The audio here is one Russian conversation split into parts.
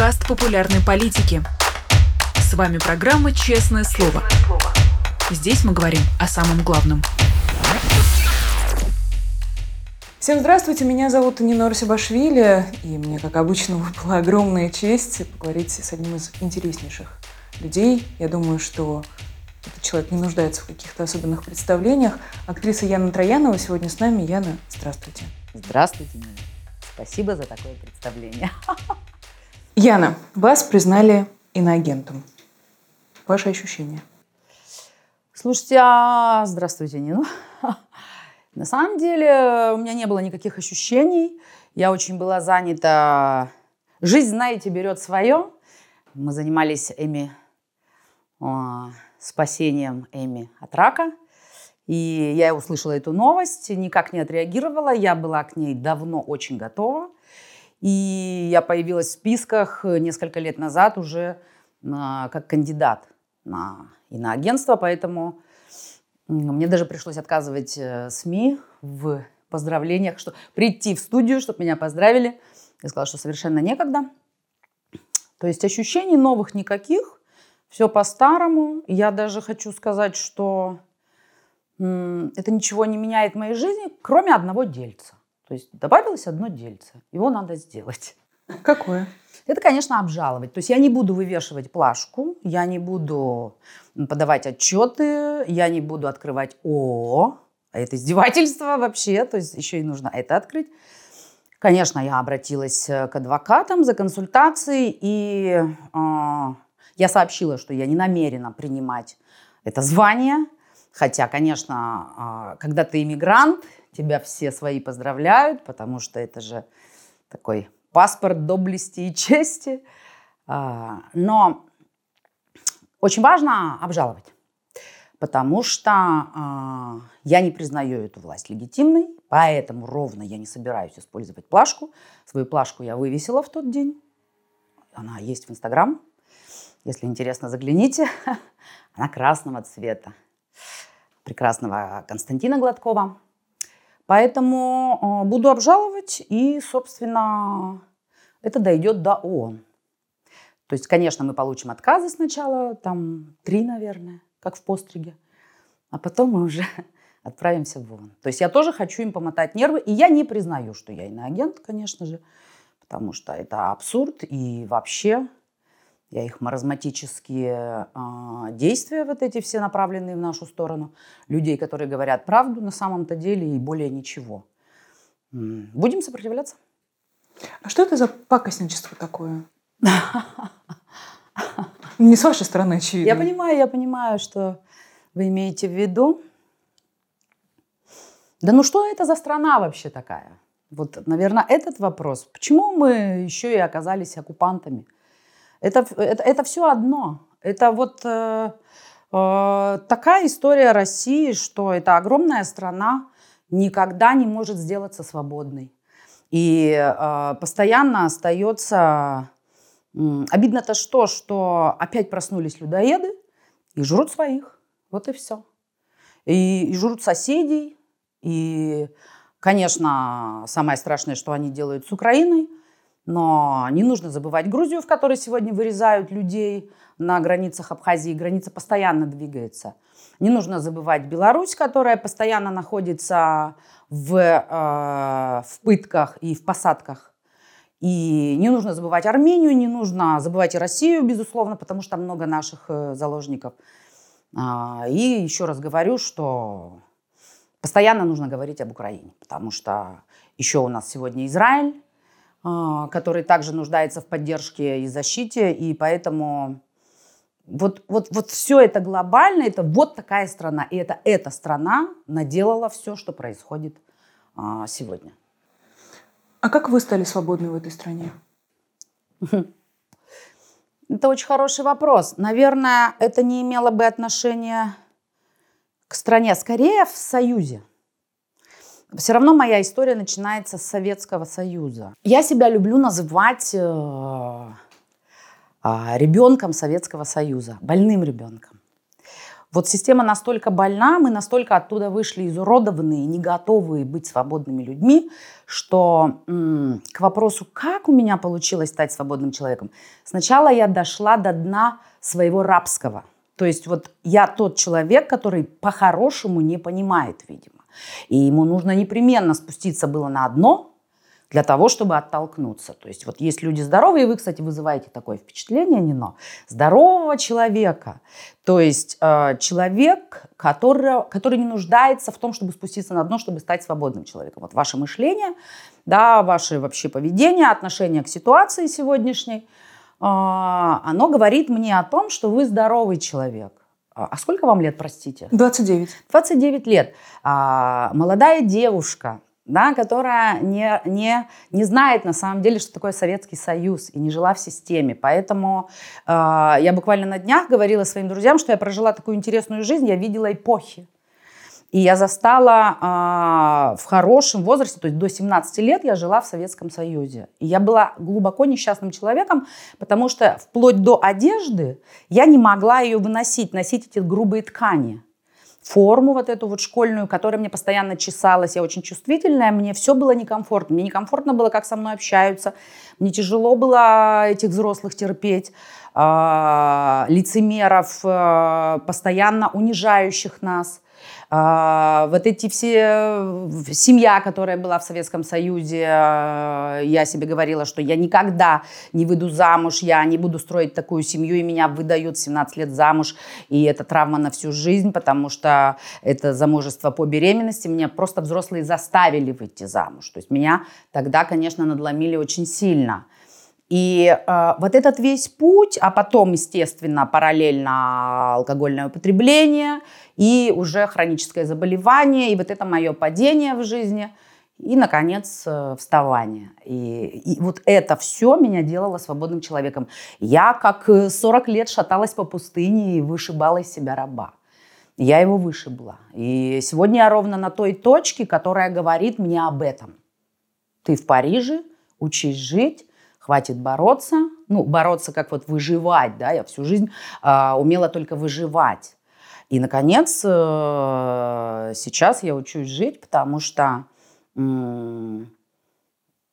подкаст популярной политики. С вами программа «Честное слово». Здесь мы говорим о самом главном. Всем здравствуйте, меня зовут Нина Русибашвили, и мне, как обычно, выпала огромная честь поговорить с одним из интереснейших людей. Я думаю, что этот человек не нуждается в каких-то особенных представлениях. Актриса Яна Троянова сегодня с нами. Яна, здравствуйте. Здравствуйте, Нина. Спасибо за такое представление. Яна, вас признали иноагентом. Ваши ощущения? Слушайте, а... здравствуйте, Нина. На самом деле у меня не было никаких ощущений. Я очень была занята. Жизнь, знаете, берет свое. Мы занимались Эми, о, спасением Эми от рака. И я услышала эту новость, никак не отреагировала. Я была к ней давно очень готова. И я появилась в списках несколько лет назад уже а, как кандидат на иноагентство, поэтому мне даже пришлось отказывать э, СМИ в поздравлениях, что прийти в студию, чтобы меня поздравили. Я сказала, что совершенно некогда. То есть ощущений новых никаких, все по-старому. Я даже хочу сказать, что это ничего не меняет в моей жизни, кроме одного дельца. То есть добавилось одно дельце. Его надо сделать. Какое? Это, конечно, обжаловать. То есть я не буду вывешивать плашку, я не буду подавать отчеты, я не буду открывать ООО. А это издевательство вообще, то есть еще и нужно это открыть. Конечно, я обратилась к адвокатам за консультацией, и э, я сообщила, что я не намерена принимать это звание. Хотя, конечно, э, когда ты иммигрант, тебя все свои поздравляют, потому что это же такой паспорт доблести и чести. А, но очень важно обжаловать, потому что а, я не признаю эту власть легитимной, поэтому ровно я не собираюсь использовать плашку. Свою плашку я вывесила в тот день. Она есть в Инстаграм. Если интересно, загляните. Она красного цвета. Прекрасного Константина Гладкова. Поэтому э, буду обжаловать, и, собственно, это дойдет до ООН. То есть, конечно, мы получим отказы сначала, там три, наверное, как в постриге, а потом мы уже отправимся в ООН. То есть я тоже хочу им помотать нервы, и я не признаю, что я иноагент, конечно же, потому что это абсурд, и вообще я их маразматические э, действия, вот эти все направленные в нашу сторону, людей, которые говорят правду на самом-то деле и более ничего. Будем сопротивляться. А что это за пакостничество такое? Не с вашей стороны, очевидно. Я понимаю, я понимаю, что вы имеете в виду. Да ну что это за страна вообще такая? Вот, наверное, этот вопрос. Почему мы еще и оказались оккупантами? Это, это, это все одно. Это вот э, э, такая история России, что это огромная страна никогда не может сделаться свободной. И э, постоянно остается... Э, обидно-то что, что опять проснулись людоеды и жрут своих. Вот и все. И, и жрут соседей. И, конечно, самое страшное, что они делают с Украиной – но не нужно забывать Грузию, в которой сегодня вырезают людей на границах Абхазии. Граница постоянно двигается. Не нужно забывать Беларусь, которая постоянно находится в, э, в пытках и в посадках. И не нужно забывать Армению, не нужно забывать и Россию, безусловно, потому что там много наших э, заложников. А, и еще раз говорю, что постоянно нужно говорить об Украине, потому что еще у нас сегодня Израиль, который также нуждается в поддержке и защите, и поэтому вот, вот, вот все это глобально, это вот такая страна, и это эта страна наделала все, что происходит а, сегодня. А как вы стали свободны в этой стране? Это очень хороший вопрос. Наверное, это не имело бы отношения к стране, скорее в Союзе. Все равно моя история начинается с Советского Союза. Я себя люблю называть э, э, ребенком Советского Союза, больным ребенком. Вот система настолько больна, мы настолько оттуда вышли изуродованные, не готовые быть свободными людьми, что м- к вопросу, как у меня получилось стать свободным человеком, сначала я дошла до дна своего рабского. То есть вот я тот человек, который по-хорошему не понимает, видимо. И ему нужно непременно спуститься было на одно, для того, чтобы оттолкнуться. То есть вот есть люди здоровые, вы, кстати, вызываете такое впечатление, Нино, здорового человека. То есть э, человек, который, который не нуждается в том, чтобы спуститься на дно, чтобы стать свободным человеком. Вот ваше мышление, да, ваше вообще поведение, отношение к ситуации сегодняшней, э, оно говорит мне о том, что вы здоровый человек. А, а сколько вам лет, простите? 29. 29 лет. А, молодая девушка, да, которая не, не, не знает на самом деле, что такое Советский Союз и не жила в системе. Поэтому э, я буквально на днях говорила своим друзьям, что я прожила такую интересную жизнь, я видела эпохи. И я застала э, в хорошем возрасте, то есть до 17 лет я жила в Советском Союзе. И я была глубоко несчастным человеком, потому что вплоть до одежды я не могла ее выносить, носить эти грубые ткани форму вот эту вот школьную, которая мне постоянно чесалась. Я очень чувствительная, мне все было некомфортно. Мне некомфортно было, как со мной общаются. Мне тяжело было этих взрослых терпеть, э, лицемеров, э, постоянно унижающих нас. А, вот эти все семья, которая была в Советском Союзе, а, я себе говорила, что я никогда не выйду замуж, я не буду строить такую семью, и меня выдают 17 лет замуж, и это травма на всю жизнь, потому что это замужество по беременности, меня просто взрослые заставили выйти замуж. То есть меня тогда, конечно, надломили очень сильно. И э, вот этот весь путь, а потом, естественно, параллельно алкогольное употребление и уже хроническое заболевание, и вот это мое падение в жизни, и, наконец, э, вставание. И, и вот это все меня делало свободным человеком. Я, как 40 лет, шаталась по пустыне и вышибала из себя раба. Я его вышибла. И сегодня я ровно на той точке, которая говорит мне об этом. Ты в Париже, учись жить, хватит бороться. Ну, бороться как вот выживать, да, я всю жизнь э, умела только выживать. И, наконец, э, сейчас я учусь жить, потому что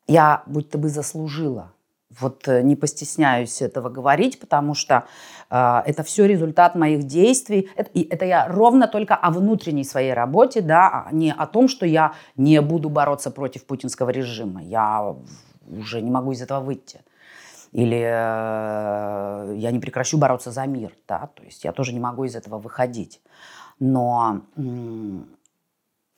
я будто бы заслужила. Вот э, не постесняюсь этого говорить, потому что э, это все результат моих действий. Это, и это я ровно только о внутренней своей работе, да, а не о том, что я не буду бороться против путинского режима. Я уже не могу из этого выйти. Или э, я не прекращу бороться за мир, да, то есть я тоже не могу из этого выходить. Но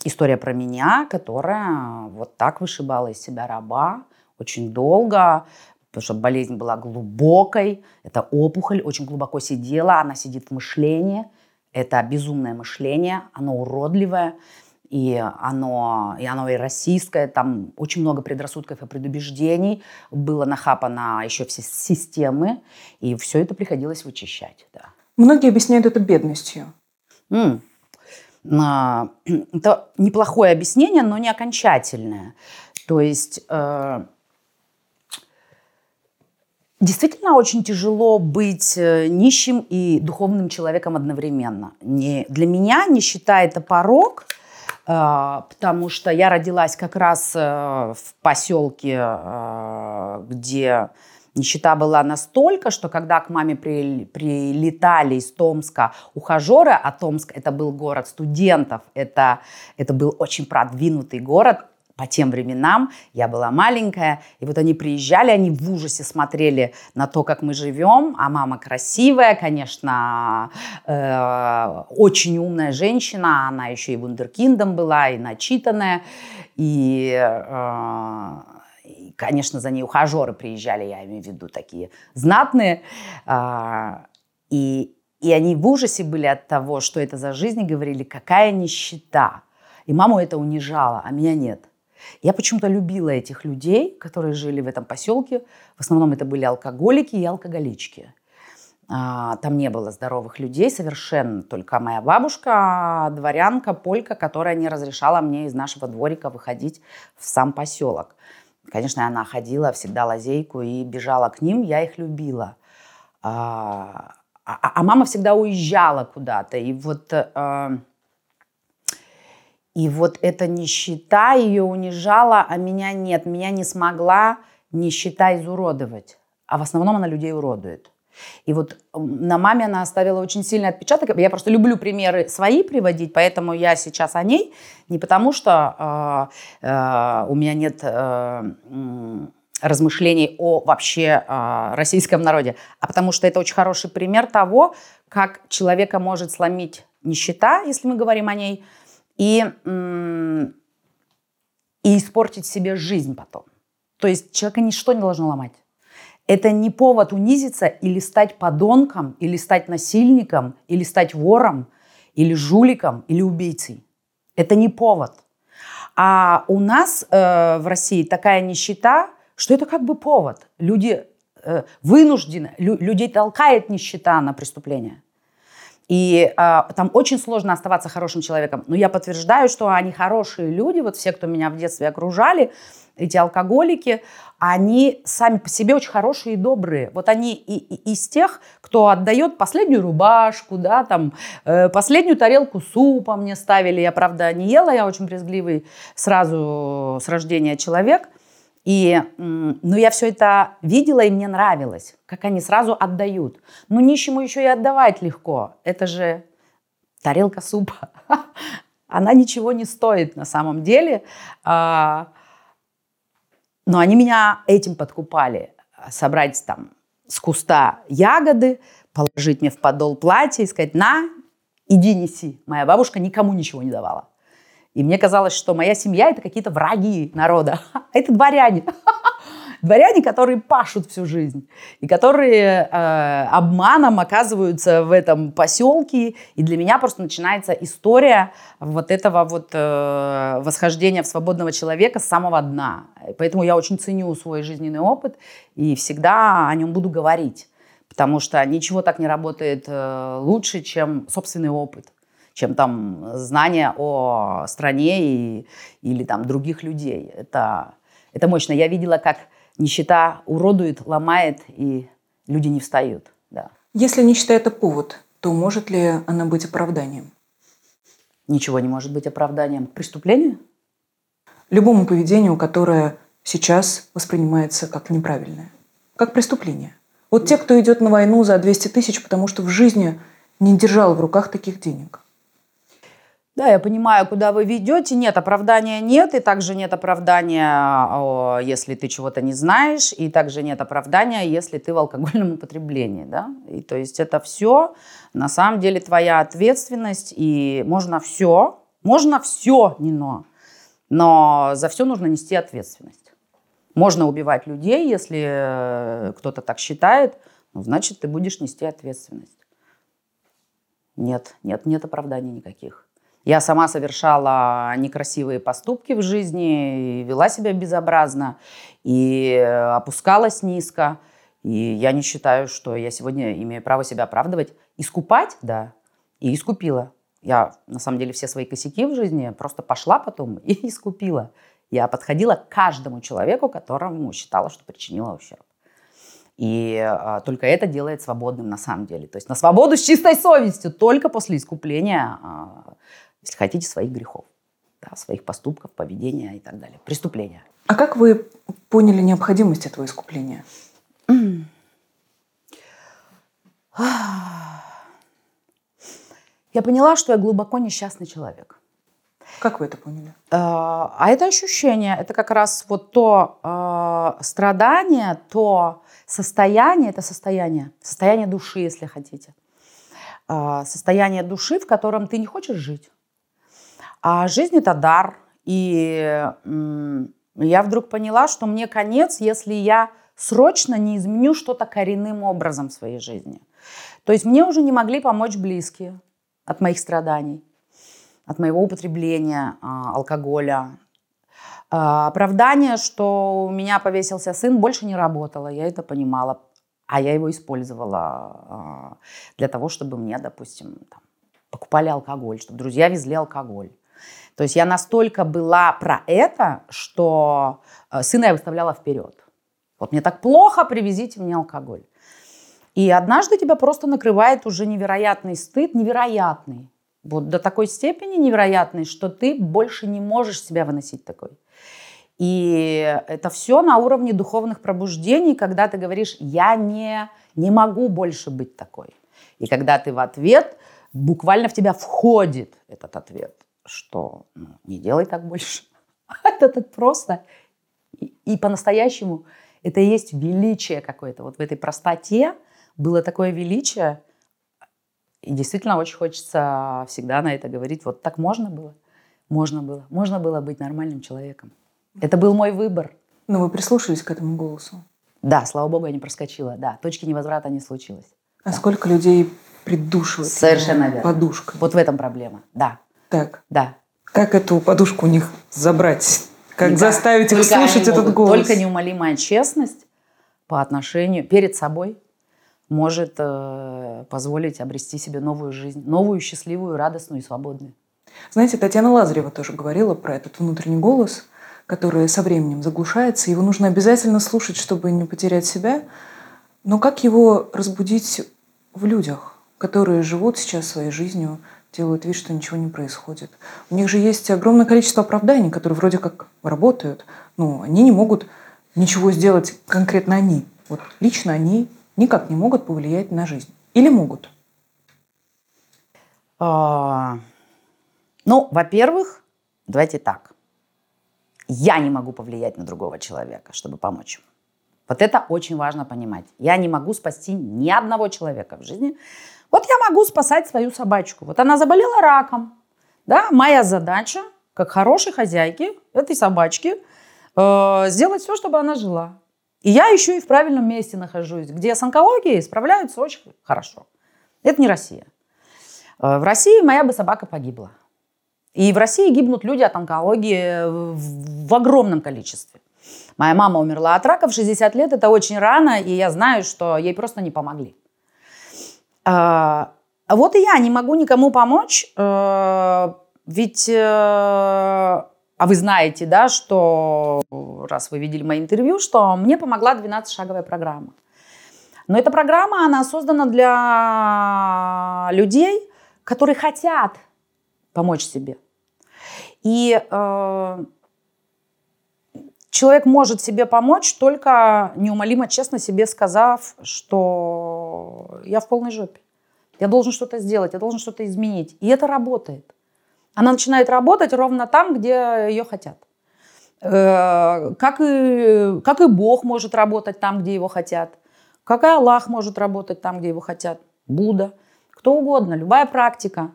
история про меня, которая вот так вышибала из себя раба очень долго, потому что болезнь была глубокой, это опухоль очень глубоко сидела, она сидит в мышлении, это безумное мышление, оно уродливое и оно, и оно и российское, там очень много предрассудков и предубеждений, было нахапано еще все системы, и все это приходилось вычищать. Да. Многие объясняют это бедностью. Mm. Это неплохое объяснение, но не окончательное. То есть э, действительно очень тяжело быть э, нищим и духовным человеком одновременно. Не, для меня нищета – это порог – потому что я родилась как раз э, в поселке, э, где нищета была настолько, что когда к маме прилетали из Томска ухажеры, а Томск это был город студентов, это, это был очень продвинутый город, по тем временам. Я была маленькая, и вот они приезжали, они в ужасе смотрели на то, как мы живем, а мама красивая, конечно, э, очень умная женщина, она еще и вундеркиндом была, и начитанная, и, э, и конечно, за ней ухажеры приезжали, я имею в виду такие знатные, э, и, и они в ужасе были от того, что это за жизнь, и говорили, какая нищета. И маму это унижало, а меня нет. Я почему-то любила этих людей, которые жили в этом поселке. В основном это были алкоголики и алкоголички. А, там не было здоровых людей совершенно, только моя бабушка, дворянка, полька, которая не разрешала мне из нашего дворика выходить в сам поселок. Конечно, она ходила всегда лазейку и бежала к ним, я их любила. А, а, а мама всегда уезжала куда-то. И вот, э, и вот эта нищета ее унижала, а меня нет. Меня не смогла нищета изуродовать. А в основном она людей уродует. И вот на маме она оставила очень сильный отпечаток. Я просто люблю примеры свои приводить, поэтому я сейчас о ней. Не потому что э, э, у меня нет э, размышлений о вообще э, российском народе, а потому что это очень хороший пример того, как человека может сломить нищета, если мы говорим о ней, э, и испортить себе жизнь потом. То есть человека ничто не должно ломать. Это не повод унизиться или стать подонком, или стать насильником, или стать вором, или жуликом, или убийцей. Это не повод. А у нас э, в России такая нищета, что это как бы повод. Люди э, вынуждены, лю, людей толкает нищета на преступление. И э, там очень сложно оставаться хорошим человеком. Но я подтверждаю, что они хорошие люди, вот все, кто меня в детстве окружали, эти алкоголики, они сами по себе очень хорошие и добрые. Вот они и, и, из тех, кто отдает последнюю рубашку, да, там, э, последнюю тарелку супа мне ставили. Я, правда, не ела, я очень брезгливый сразу с рождения человек. И, ну, я все это видела, и мне нравилось, как они сразу отдают. Ну, нищему еще и отдавать легко. Это же тарелка супа. Она ничего не стоит на самом деле. А, но они меня этим подкупали. Собрать там с куста ягоды, положить мне в подол платья и сказать, на, иди неси. Моя бабушка никому ничего не давала. И мне казалось, что моя семья – это какие-то враги народа. Это дворяне. Дворяне, которые пашут всю жизнь, и которые э, обманом оказываются в этом поселке. И для меня просто начинается история вот этого вот э, восхождения в свободного человека с самого дна. Поэтому я очень ценю свой жизненный опыт и всегда о нем буду говорить. Потому что ничего так не работает э, лучше, чем собственный опыт чем там знания о стране и, или там других людей. Это, это мощно. Я видела, как нищета уродует, ломает, и люди не встают. Да. Если нищета – это повод, то может ли она быть оправданием? Ничего не может быть оправданием преступлению? Любому поведению, которое сейчас воспринимается как неправильное, как преступление. Вот те, кто идет на войну за 200 тысяч, потому что в жизни не держал в руках таких денег – да, я понимаю, куда вы ведете. Нет, оправдания нет, и также нет оправдания, если ты чего-то не знаешь, и также нет оправдания, если ты в алкогольном употреблении. Да? И то есть это все на самом деле твоя ответственность, и можно все, можно все, не но, но за все нужно нести ответственность. Можно убивать людей, если э, кто-то так считает, ну, значит, ты будешь нести ответственность. Нет, нет, нет оправданий никаких. Я сама совершала некрасивые поступки в жизни, вела себя безобразно, и опускалась низко. И я не считаю, что я сегодня имею право себя оправдывать. Искупать, да, и искупила. Я, на самом деле, все свои косяки в жизни просто пошла потом и искупила. Я подходила к каждому человеку, которому считала, что причинила ущерб. И а, только это делает свободным на самом деле. То есть на свободу с чистой совестью только после искупления а, если хотите, своих грехов, да, своих поступков, поведения и так далее, преступления. А как вы поняли необходимость этого искупления? Я поняла, что я глубоко несчастный человек. Как вы это поняли? А, а это ощущение, это как раз вот то э, страдание, то состояние, это состояние, состояние души, если хотите. Э, состояние души, в котором ты не хочешь жить. А жизнь это дар. И я вдруг поняла, что мне конец, если я срочно не изменю что-то коренным образом в своей жизни. То есть мне уже не могли помочь близкие от моих страданий, от моего употребления а, алкоголя. А, оправдание, что у меня повесился сын, больше не работало, я это понимала. А я его использовала а, для того, чтобы мне, допустим, там, покупали алкоголь, чтобы друзья везли алкоголь. То есть я настолько была про это, что э, сына я выставляла вперед. Вот мне так плохо, привезите мне алкоголь. И однажды тебя просто накрывает уже невероятный стыд, невероятный. Вот до такой степени невероятный, что ты больше не можешь себя выносить такой. И это все на уровне духовных пробуждений, когда ты говоришь, я не, не могу больше быть такой. И когда ты в ответ, буквально в тебя входит этот ответ, что ну, не делай так больше. Это так просто. И, и по-настоящему это и есть величие какое-то. Вот в этой простоте было такое величие. И действительно очень хочется всегда на это говорить. Вот так можно было? Можно было. Можно было быть нормальным человеком. Это был мой выбор. Но вы прислушались к этому голосу? Да, слава богу, я не проскочила. Да, точки невозврата не случилось. А да. сколько людей придушивают Совершенно верно. подушкой? Вот в этом проблема, да. Так. Да. Как эту подушку у них забрать? Как Никак. заставить их слушать этот голос? Только неумолимая честность по отношению перед собой может э, позволить обрести себе новую жизнь, новую, счастливую, радостную и свободную. Знаете, Татьяна Лазарева тоже говорила про этот внутренний голос – которое со временем заглушается. Его нужно обязательно слушать, чтобы не потерять себя. Но как его разбудить в людях, которые живут сейчас своей жизнью, делают вид, что ничего не происходит? У них же есть огромное количество оправданий, которые вроде как работают, но они не могут ничего сделать конкретно они. Вот лично они никак не могут повлиять на жизнь. Или могут? А, ну, во-первых, давайте так я не могу повлиять на другого человека, чтобы помочь ему. Вот это очень важно понимать. Я не могу спасти ни одного человека в жизни. Вот я могу спасать свою собачку. Вот она заболела раком. Да? Моя задача, как хорошей хозяйки этой собачки, э, сделать все, чтобы она жила. И я еще и в правильном месте нахожусь, где с онкологией справляются очень хорошо. Это не Россия. Э, в России моя бы собака погибла. И в России гибнут люди от онкологии в огромном количестве. Моя мама умерла от рака в 60 лет, это очень рано, и я знаю, что ей просто не помогли. А, вот и я не могу никому помочь, э, ведь, э, а вы знаете, да, что, раз вы видели мои интервью, что мне помогла 12-шаговая программа. Но эта программа, она создана для людей, которые хотят помочь себе. И э, человек может себе помочь, только неумолимо честно себе сказав, что я в полной жопе. Я должен что-то сделать, я должен что-то изменить. И это работает. Она начинает работать ровно там, где ее хотят. Э, как и, как и Бог может работать там, где его хотят. Как и Аллах может работать там, где его хотят. Будда. Кто угодно, любая практика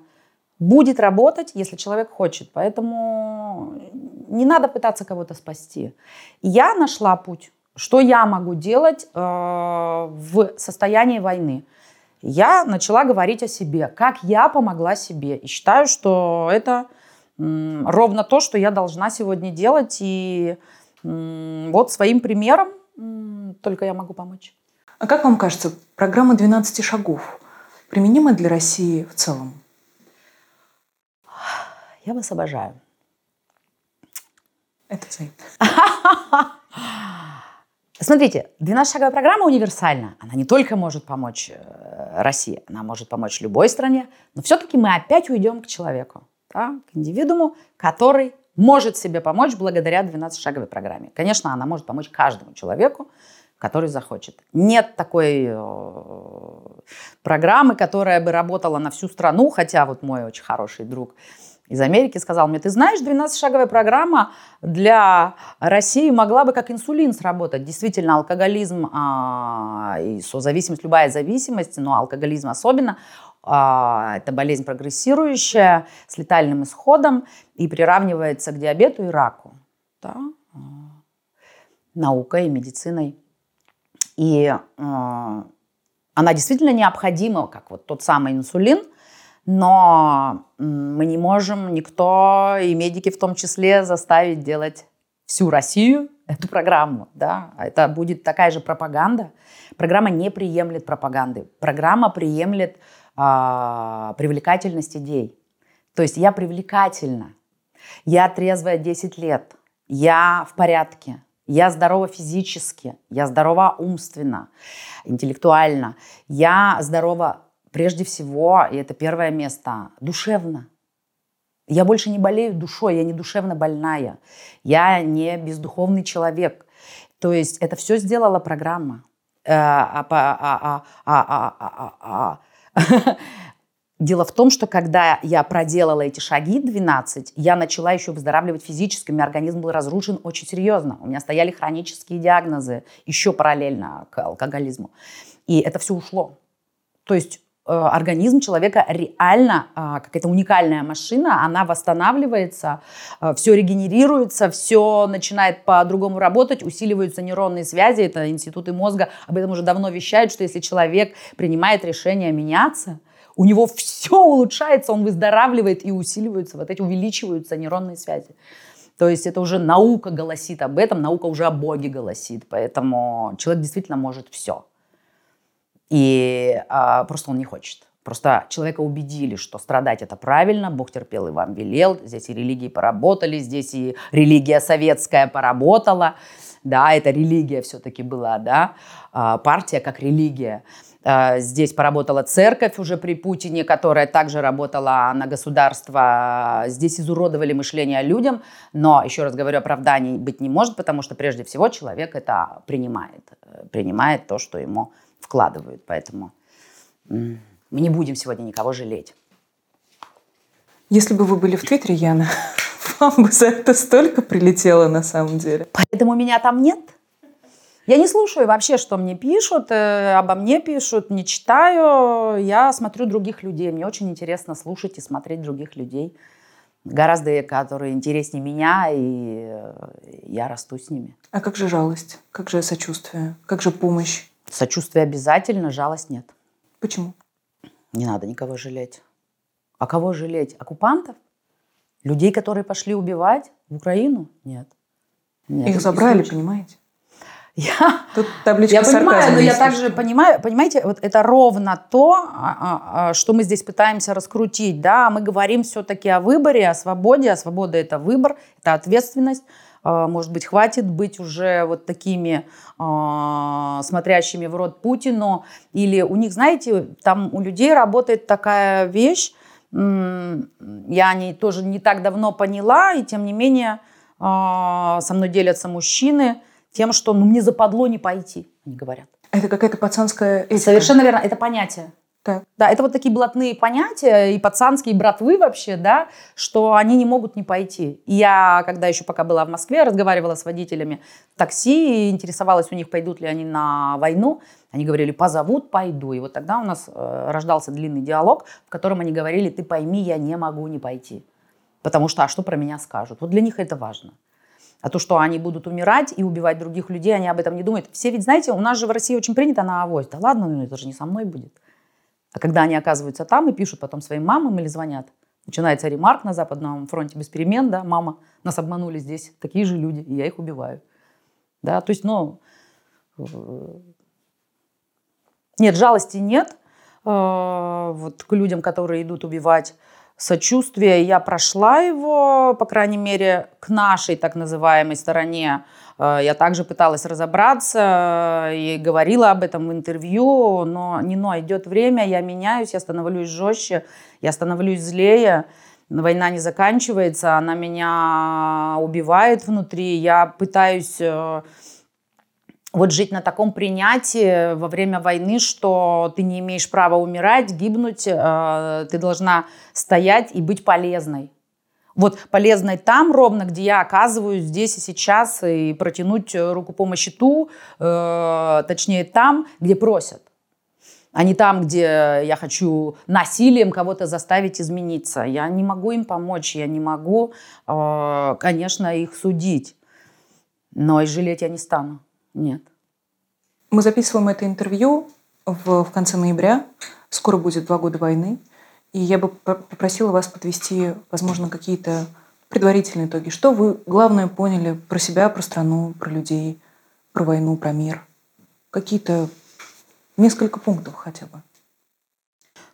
будет работать, если человек хочет. Поэтому не надо пытаться кого-то спасти. Я нашла путь, что я могу делать э, в состоянии войны. Я начала говорить о себе, как я помогла себе. И считаю, что это э, ровно то, что я должна сегодня делать. И э, вот своим примером э, только я могу помочь. А как вам кажется, программа 12 шагов применима для России в целом? Я вас обожаю. Это взаимно. Смотрите, 12-шаговая программа универсальна. Она не только может помочь э, России, она может помочь любой стране, но все-таки мы опять уйдем к человеку, да, к индивидууму, который может себе помочь благодаря 12-шаговой программе. Конечно, она может помочь каждому человеку, который захочет. Нет такой э, программы, которая бы работала на всю страну, хотя вот мой очень хороший друг из Америки сказал мне, ты знаешь, 12-шаговая программа для России могла бы как инсулин сработать. Действительно, алкоголизм а, и созависимость, любая зависимость, но алкоголизм особенно, а, это болезнь прогрессирующая с летальным исходом и приравнивается к диабету и раку. Да? А, наукой и медициной. И а, она действительно необходима, как вот тот самый инсулин – но мы не можем, никто, и медики в том числе, заставить делать всю Россию эту программу. Да? Это будет такая же пропаганда. Программа не приемлет пропаганды. Программа приемлет э, привлекательность идей. То есть я привлекательна. Я трезвая 10 лет. Я в порядке. Я здорова физически, я здорова умственно, интеллектуально. Я здорова прежде всего, и это первое место, душевно. Я больше не болею душой, я не душевно больная. Я не бездуховный человек. То есть это все сделала программа. Дело в том, что когда я проделала эти шаги 12, я начала еще выздоравливать физически, у меня организм был разрушен очень серьезно. У меня стояли хронические диагнозы еще параллельно к алкоголизму. И это все ушло. То есть организм человека реально а, какая-то уникальная машина, она восстанавливается, э, все регенерируется, все начинает по-другому работать, усиливаются нейронные связи, это институты мозга об этом уже давно вещают, что если человек принимает решение меняться, у него все улучшается, он выздоравливает и усиливаются, вот эти увеличиваются нейронные связи. То есть это уже наука голосит об этом, наука уже о Боге голосит, поэтому человек действительно может все. И а, просто он не хочет. Просто человека убедили, что страдать это правильно, Бог терпел и вам велел, здесь и религии поработали, здесь и религия советская поработала, да, это религия все-таки была, да, а, партия как религия. А, здесь поработала церковь уже при Путине, которая также работала на государство. Здесь изуродовали мышление людям, но, еще раз говорю, оправданий быть не может, потому что прежде всего человек это принимает, принимает то, что ему вкладывают. Поэтому мы не будем сегодня никого жалеть. Если бы вы были в Твиттере, Яна, вам бы за это столько прилетело на самом деле. Поэтому меня там нет. Я не слушаю вообще, что мне пишут, э, обо мне пишут, не читаю. Я смотрю других людей. Мне очень интересно слушать и смотреть других людей. Гораздо, которые интереснее меня, и э, я расту с ними. А как же жалость? Как же сочувствие? Как же помощь? Сочувствие обязательно, жалость нет. Почему? Не надо никого жалеть. А кого жалеть? Оккупантов? Людей, которые пошли убивать в Украину? Нет. Нет Их забрали, случай. понимаете? Я, Тут табличка я понимаю, но я также понимаю, понимаете, вот это ровно то, а, а, а, что мы здесь пытаемся раскрутить, да, мы говорим все-таки о выборе, о свободе, а свобода это выбор, это ответственность, может быть, хватит быть уже вот такими э, смотрящими в рот Путину. Или у них, знаете, там у людей работает такая вещь, я о ней тоже не так давно поняла, и тем не менее э, со мной делятся мужчины тем, что ну, мне западло не пойти, они говорят. Это какая-то пацанская этика. Совершенно верно, это понятие. Так. Да, это вот такие блатные понятия, и пацанские, и братвы вообще, да, что они не могут не пойти. И я, когда еще пока была в Москве, разговаривала с водителями такси, интересовалась у них, пойдут ли они на войну. Они говорили, позовут, пойду. И вот тогда у нас э, рождался длинный диалог, в котором они говорили, ты пойми, я не могу не пойти. Потому что, а что про меня скажут? Вот для них это важно. А то, что они будут умирать и убивать других людей, они об этом не думают. Все ведь, знаете, у нас же в России очень принято на авось. Да ладно, ну это же не со мной будет. А когда они оказываются там и пишут потом своим мамам или звонят, начинается ремарк на Западном фронте без перемен, да, мама, нас обманули здесь такие же люди, и я их убиваю. Да, то есть, ну, э, нет, жалости нет э, вот к людям, которые идут убивать сочувствие. Я прошла его, по крайней мере, к нашей так называемой стороне Э, я также пыталась разобраться э, и говорила об этом в интервью, но не но идет время, я меняюсь, я становлюсь жестче, я становлюсь злее. Война не заканчивается, она меня убивает внутри. Я пытаюсь э, вот жить на таком принятии во время войны, что ты не имеешь права умирать, гибнуть, ты должна стоять и быть полезной вот полезной там ровно, где я оказываюсь здесь и сейчас, и протянуть э, руку помощи ту, э, точнее там, где просят а не там, где я хочу насилием кого-то заставить измениться. Я не могу им помочь, я не могу, э, конечно, их судить, но и жалеть я не стану. Нет. Мы записываем это интервью в, в конце ноября. Скоро будет два года войны. И я бы попросила вас подвести, возможно, какие-то предварительные итоги. Что вы, главное, поняли про себя, про страну, про людей, про войну, про мир? Какие-то несколько пунктов хотя бы.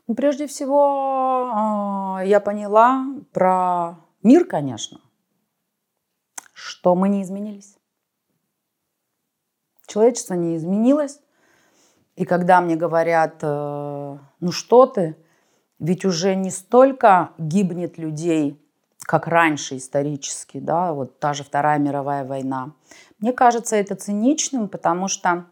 Ну, прежде всего, а, я поняла про мир, конечно, что мы не изменились. Человечество не изменилось. И когда мне говорят, э, ну что ты, ведь уже не столько гибнет людей, как раньше исторически, да, вот та же Вторая мировая война. Мне кажется это циничным, потому что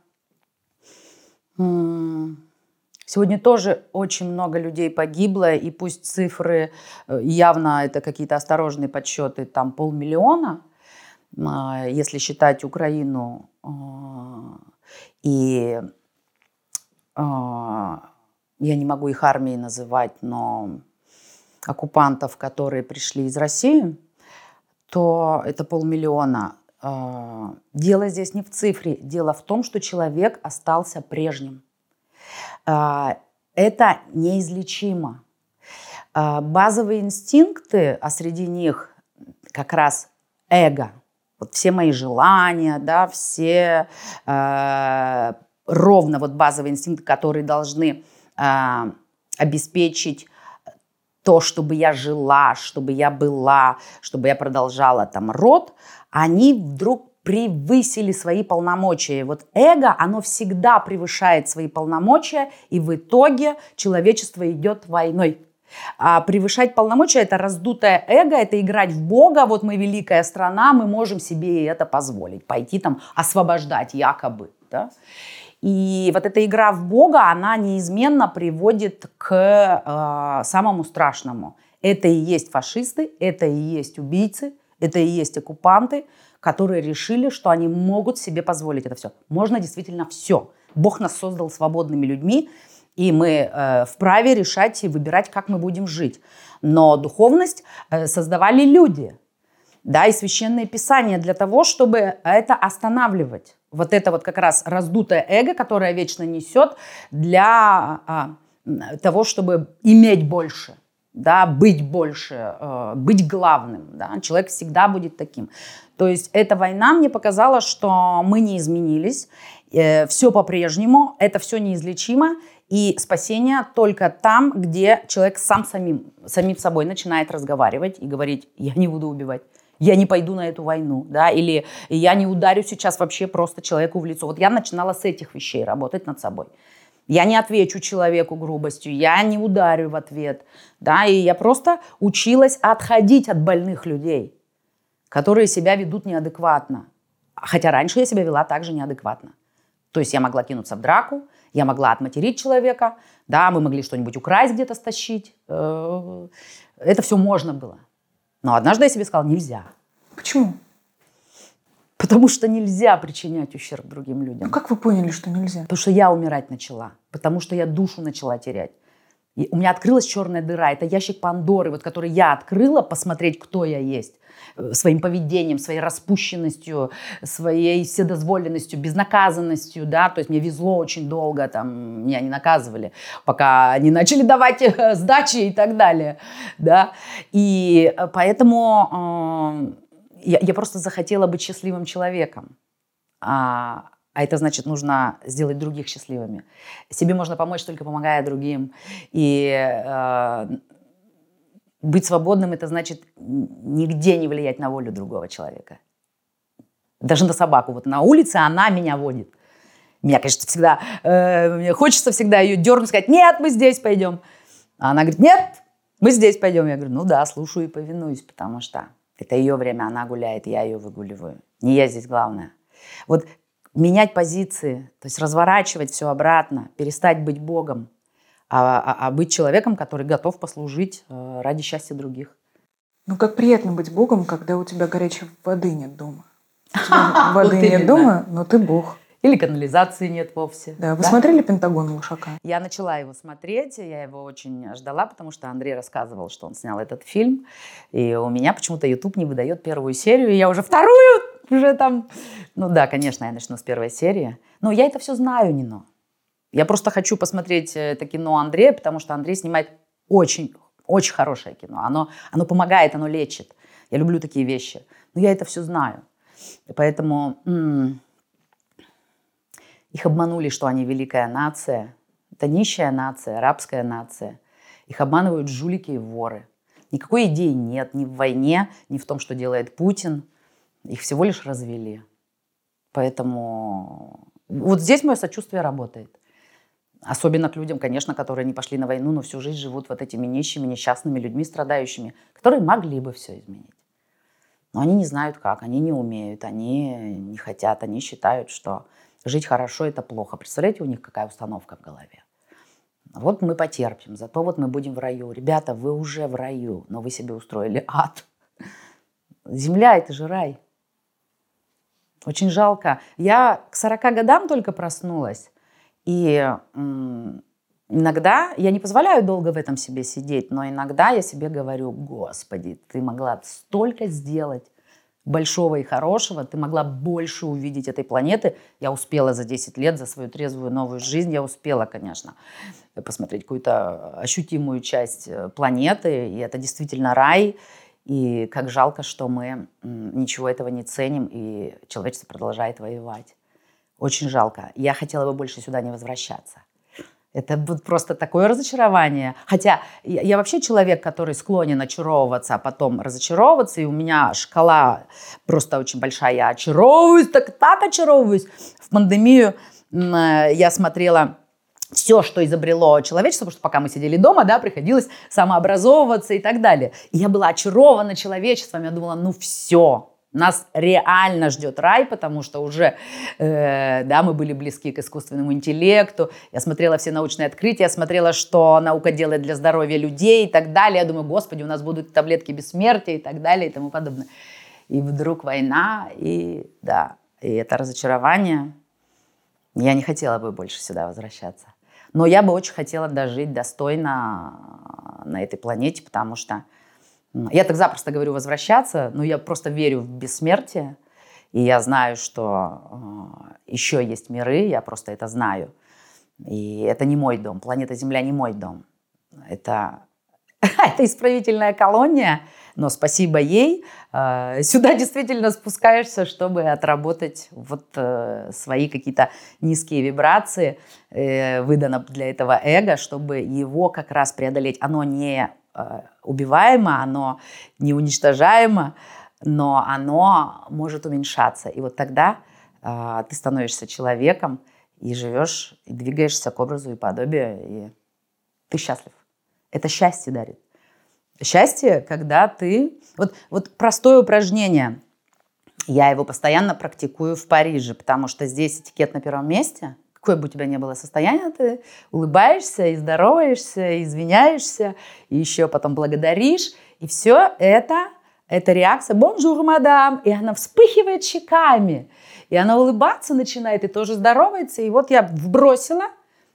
Сегодня тоже очень много людей погибло, и пусть цифры э, явно это какие-то осторожные подсчеты, там полмиллиона, если считать Украину а, и а, я не могу их армией называть, но оккупантов, которые пришли из России, то это полмиллиона. Дело здесь не в цифре, дело в том, что человек остался прежним. А, это неизлечимо. А, базовые инстинкты, а среди них как раз эго, вот все мои желания, да, все э, ровно вот базовые инстинкты, которые должны э, обеспечить то, чтобы я жила, чтобы я была, чтобы я продолжала там род, они вдруг превысили свои полномочия. Вот эго, оно всегда превышает свои полномочия, и в итоге человечество идет войной. А превышать полномочия – это раздутое эго, это играть в Бога. Вот мы великая страна, мы можем себе это позволить. Пойти там освобождать якобы. Да? И вот эта игра в Бога, она неизменно приводит к э, самому страшному. Это и есть фашисты, это и есть убийцы, это и есть оккупанты – которые решили, что они могут себе позволить это все. Можно действительно все. Бог нас создал свободными людьми, и мы э, вправе решать и выбирать, как мы будем жить. Но духовность э, создавали люди, да, и священные писания для того, чтобы это останавливать. Вот это вот как раз раздутое эго, которое вечно несет для а, того, чтобы иметь больше – да, быть больше, э, быть главным. Да? Человек всегда будет таким. То есть эта война мне показала, что мы не изменились, все по-прежнему, это все неизлечимо, и спасение только там, где человек сам самим, самим собой начинает разговаривать и говорить, я не буду убивать, я не пойду на эту войну, да, или я не ударю сейчас вообще просто человеку в лицо. Вот я начинала с этих вещей работать над собой. Я не отвечу человеку грубостью, я не ударю в ответ. Да, и я просто училась отходить от больных людей, которые себя ведут неадекватно. Хотя раньше я себя вела также неадекватно. То есть я могла кинуться в драку, я могла отматерить человека, да, мы могли что-нибудь украсть где-то, стащить. Э, это все можно было. Но однажды я себе сказала, нельзя. Почему? Потому что нельзя причинять ущерб другим людям. Ну как вы поняли, что нельзя? Потому что я умирать начала. Потому что я душу начала терять. И у меня открылась черная дыра. Это ящик Пандоры, вот, который я открыла, посмотреть, кто я есть э, своим поведением, своей распущенностью, своей вседозволенностью, безнаказанностью, да, то есть мне везло очень долго, там, меня не наказывали, пока не начали давать э, сдачи и так далее, да, и э, поэтому я, я просто захотела быть счастливым человеком. А, а это значит, нужно сделать других счастливыми. Себе можно помочь только помогая другим. И э, быть свободным это значит нигде не влиять на волю другого человека. Даже на собаку. Вот на улице она меня водит. Меня, конечно, всегда, э, мне хочется всегда ее дернуть, сказать, нет, мы здесь пойдем. А она говорит, нет, мы здесь пойдем. Я говорю, ну да, слушаю и повинуюсь, потому что это ее время, она гуляет, я ее выгуливаю. Не я здесь главное. Вот менять позиции, то есть разворачивать все обратно, перестать быть Богом, а, а, а быть человеком, который готов послужить э, ради счастья других. Ну, как приятно быть Богом, когда у тебя горячей воды нет дома. Воды нет дома, но ты Бог. Или канализации нет вовсе. Да, вы да? смотрели «Пентагон Лошака»? Я начала его смотреть, я его очень ждала, потому что Андрей рассказывал, что он снял этот фильм. И у меня почему-то YouTube не выдает первую серию, и я уже вторую уже там... Ну да, конечно, я начну с первой серии. Но я это все знаю, Нино. Я просто хочу посмотреть э, это кино Андрея, потому что Андрей снимает очень, очень хорошее кино. Оно, оно помогает, оно лечит. Я люблю такие вещи. Но я это все знаю. И поэтому... М- их обманули, что они великая нация. Это нищая нация, арабская нация. Их обманывают жулики и воры. Никакой идеи нет ни в войне, ни в том, что делает Путин. Их всего лишь развели. Поэтому вот здесь мое сочувствие работает. Особенно к людям, конечно, которые не пошли на войну, но всю жизнь живут вот этими нищими, несчастными людьми, страдающими, которые могли бы все изменить. Но они не знают как, они не умеют, они не хотят, они считают, что жить хорошо – это плохо. Представляете, у них какая установка в голове? Вот мы потерпим, зато вот мы будем в раю. Ребята, вы уже в раю, но вы себе устроили ад. Земля – это же рай. Очень жалко. Я к 40 годам только проснулась. И иногда я не позволяю долго в этом себе сидеть, но иногда я себе говорю, Господи, ты могла столько сделать большого и хорошего, ты могла больше увидеть этой планеты. Я успела за 10 лет, за свою трезвую новую жизнь, я успела, конечно, посмотреть какую-то ощутимую часть э, планеты, и это действительно рай. И как жалко, что мы ничего этого не ценим, и человечество продолжает воевать. Очень жалко. Я хотела бы больше сюда не возвращаться. Это вот просто такое разочарование. Хотя я, я вообще человек, который склонен очаровываться, а потом разочаровываться. И у меня шкала просто очень большая. Я очаровываюсь, так, так очаровываюсь. В пандемию э, я смотрела все, что изобрело человечество, потому что пока мы сидели дома, да, приходилось самообразовываться и так далее. И я была очарована человечеством, я думала, ну все, нас реально ждет рай, потому что уже, э, да, мы были близки к искусственному интеллекту. Я смотрела все научные открытия, я смотрела, что наука делает для здоровья людей и так далее. Я думаю, господи, у нас будут таблетки бессмертия и так далее и тому подобное. И вдруг война, и да, и это разочарование. Я не хотела бы больше сюда возвращаться. Но я бы очень хотела дожить достойно на этой планете, потому что я так запросто говорю возвращаться, но я просто верю в бессмертие. И я знаю, что э, еще есть миры, я просто это знаю. И это не мой дом, планета Земля не мой дом. Это, это исправительная колония, но спасибо ей. Э, сюда действительно спускаешься, чтобы отработать вот э, свои какие-то низкие вибрации, э, выдано для этого эго, чтобы его как раз преодолеть. Оно не Э, убиваемо, оно не уничтожаемо, но оно может уменьшаться. И вот тогда э, ты становишься человеком и живешь, и двигаешься к образу и подобию, и ты счастлив. Это счастье дарит. Счастье, когда ты... Вот, вот простое упражнение. Я его постоянно практикую в Париже, потому что здесь этикет на первом месте – какое бы у тебя ни было состояние, ты улыбаешься и здороваешься, и извиняешься, и еще потом благодаришь. И все это, это реакция «Bonjour, madame!» И она вспыхивает щеками. И она улыбаться начинает, и тоже здоровается. И вот я вбросила,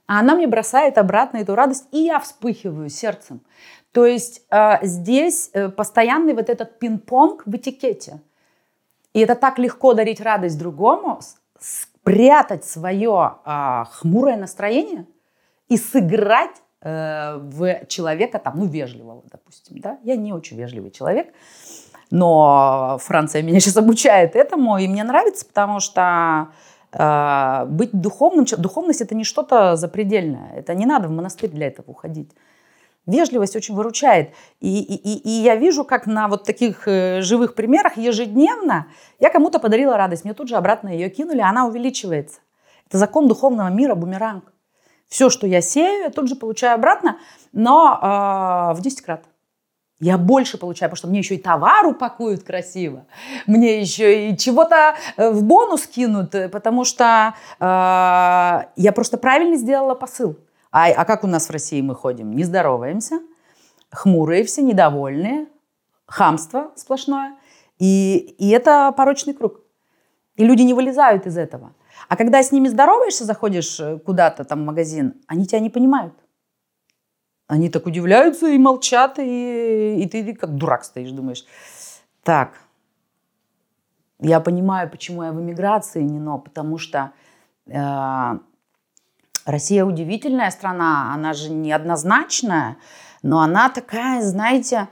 а она мне бросает обратно эту радость, и я вспыхиваю сердцем. То есть э, здесь э, постоянный вот этот пинг-понг в этикете. И это так легко дарить радость другому, спрятать свое а, хмурое настроение и сыграть э, в человека, там, ну, вежливого, допустим, да. Я не очень вежливый человек, но Франция меня сейчас обучает этому, и мне нравится, потому что э, быть духовным, духовность это не что-то запредельное, это не надо в монастырь для этого уходить. Вежливость очень выручает. И, и, и я вижу, как на вот таких э, живых примерах ежедневно я кому-то подарила радость, мне тут же обратно ее кинули, она увеличивается. Это закон духовного мира, бумеранг. Все, что я сею, я тут же получаю обратно, но э, в 10 крат. Я больше получаю, потому что мне еще и товар упакуют красиво, мне еще и чего-то э, в бонус кинут, э, потому что э, я просто правильно сделала посыл. А, а как у нас в России мы ходим? Не здороваемся, хмурые все, недовольные, хамство сплошное. И, и это порочный круг. И люди не вылезают из этого. А когда с ними здороваешься, заходишь э, куда-то там в магазин, они тебя не понимают. Они так удивляются и молчат, и, и ты как дурак стоишь, думаешь, так, я понимаю, почему я в эмиграции, не но, потому что э, Россия удивительная страна, она же неоднозначная, но она такая, знаете,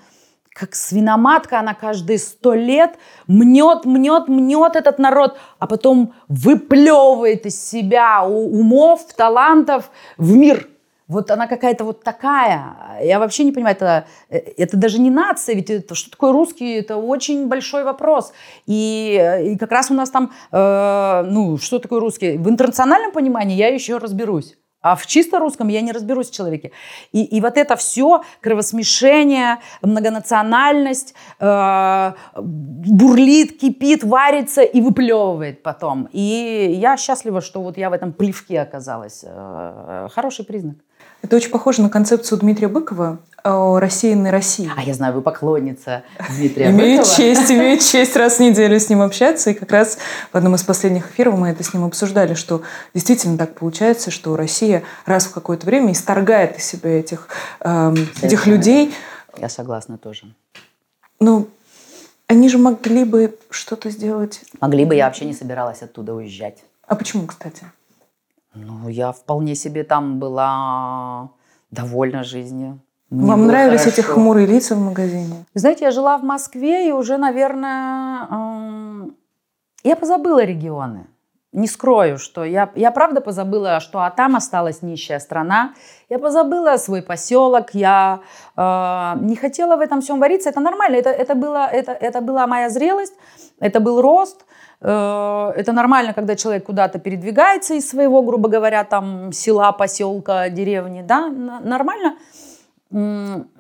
как свиноматка, она каждые сто лет мнет, мнет, мнет этот народ, а потом выплевывает из себя умов, талантов в мир. Вот она какая-то вот такая. Я вообще не понимаю, это, э, это даже не нация, ведь это, что такое русский, это очень большой вопрос. И, и как раз у нас там, э, ну, что такое русский? В интернациональном понимании я еще разберусь. А в чисто русском я не разберусь в человеке. И, и вот это все, кровосмешение, многонациональность, э, бурлит, кипит, варится и выплевывает потом. И я счастлива, что вот я в этом плевке оказалась. Э, хороший признак. Это очень похоже на концепцию Дмитрия Быкова о рассеянной России. А я знаю, вы поклонница Дмитрия имею Быкова. честь, имею честь раз в неделю с ним общаться. И как раз в одном из последних эфиров мы это с ним обсуждали, что действительно так получается, что Россия раз в какое-то время исторгает из себя этих, эм, этих людей. Я согласна тоже. Ну, они же могли бы что-то сделать. Могли бы, я вообще не собиралась оттуда уезжать. А почему, кстати? Ну, я вполне себе там была довольна жизнью. Мне Вам нравились эти хорошо. хмурые лица в магазине? Вы знаете, я жила в Москве и уже, наверное, эм, я позабыла регионы. Не скрою, что я, я правда позабыла, что а там осталась нищая страна. Я позабыла свой поселок. Я э, не хотела в этом всем вариться. Это нормально. Это, это, было, это, это была моя зрелость, это был рост. Э, это нормально, когда человек куда-то передвигается из своего, грубо говоря, там села, поселка, деревни. Да? Нормально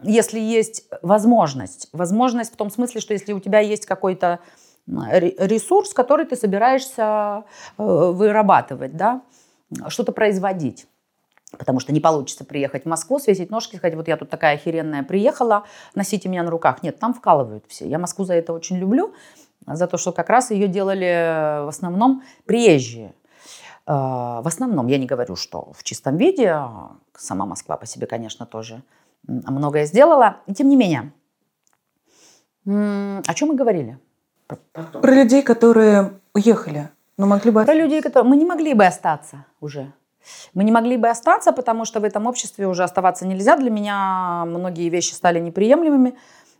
если есть возможность. Возможность в том смысле, что если у тебя есть какой-то ресурс, который ты собираешься э, вырабатывать, да, что-то производить. Потому что не получится приехать в Москву, свесить ножки, сказать, вот я тут такая охеренная приехала, носите меня на руках. Нет, там вкалывают все. Я Москву за это очень люблю, за то, что как раз ее делали в основном приезжие. Э, В основном, я не говорю, что в чистом виде, а сама Москва по себе, конечно, тоже многое сделала. И тем не менее, о чем мы говорили? Про людей, которые уехали, но могли бы... Про людей, которые... Мы не могли бы остаться уже. Мы не могли бы остаться, потому что в этом обществе уже оставаться нельзя. Для меня многие вещи стали неприемлемыми.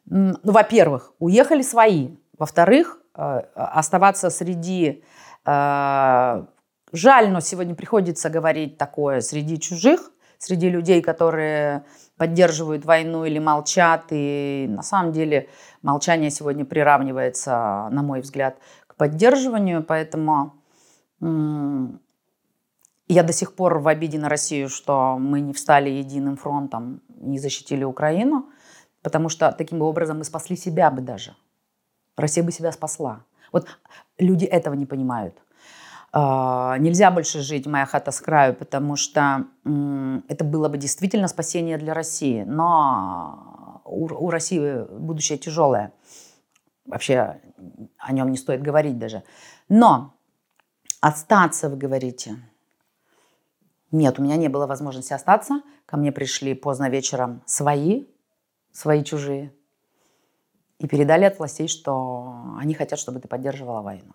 Ну, во-первых, уехали свои. Во-вторых, э, оставаться среди... э, Жаль, но сегодня приходится говорить такое среди чужих, среди людей, которые поддерживают войну или молчат. И на самом деле молчание сегодня приравнивается, на мой взгляд, к поддерживанию. Поэтому я до сих пор в обиде на Россию, что мы не встали единым фронтом, не защитили Украину, потому что таким образом мы спасли себя бы даже. Россия бы себя спасла. Вот люди этого не понимают. А, Нельзя больше жить «Моя хата с краю», потому что это было бы действительно спасение для России. Но у России будущее тяжелое. Вообще о нем не стоит говорить даже. Но остаться, вы говорите, нет, у меня не было возможности остаться. Ко мне пришли поздно вечером свои, свои чужие. И передали от властей, что они хотят, чтобы ты поддерживала войну.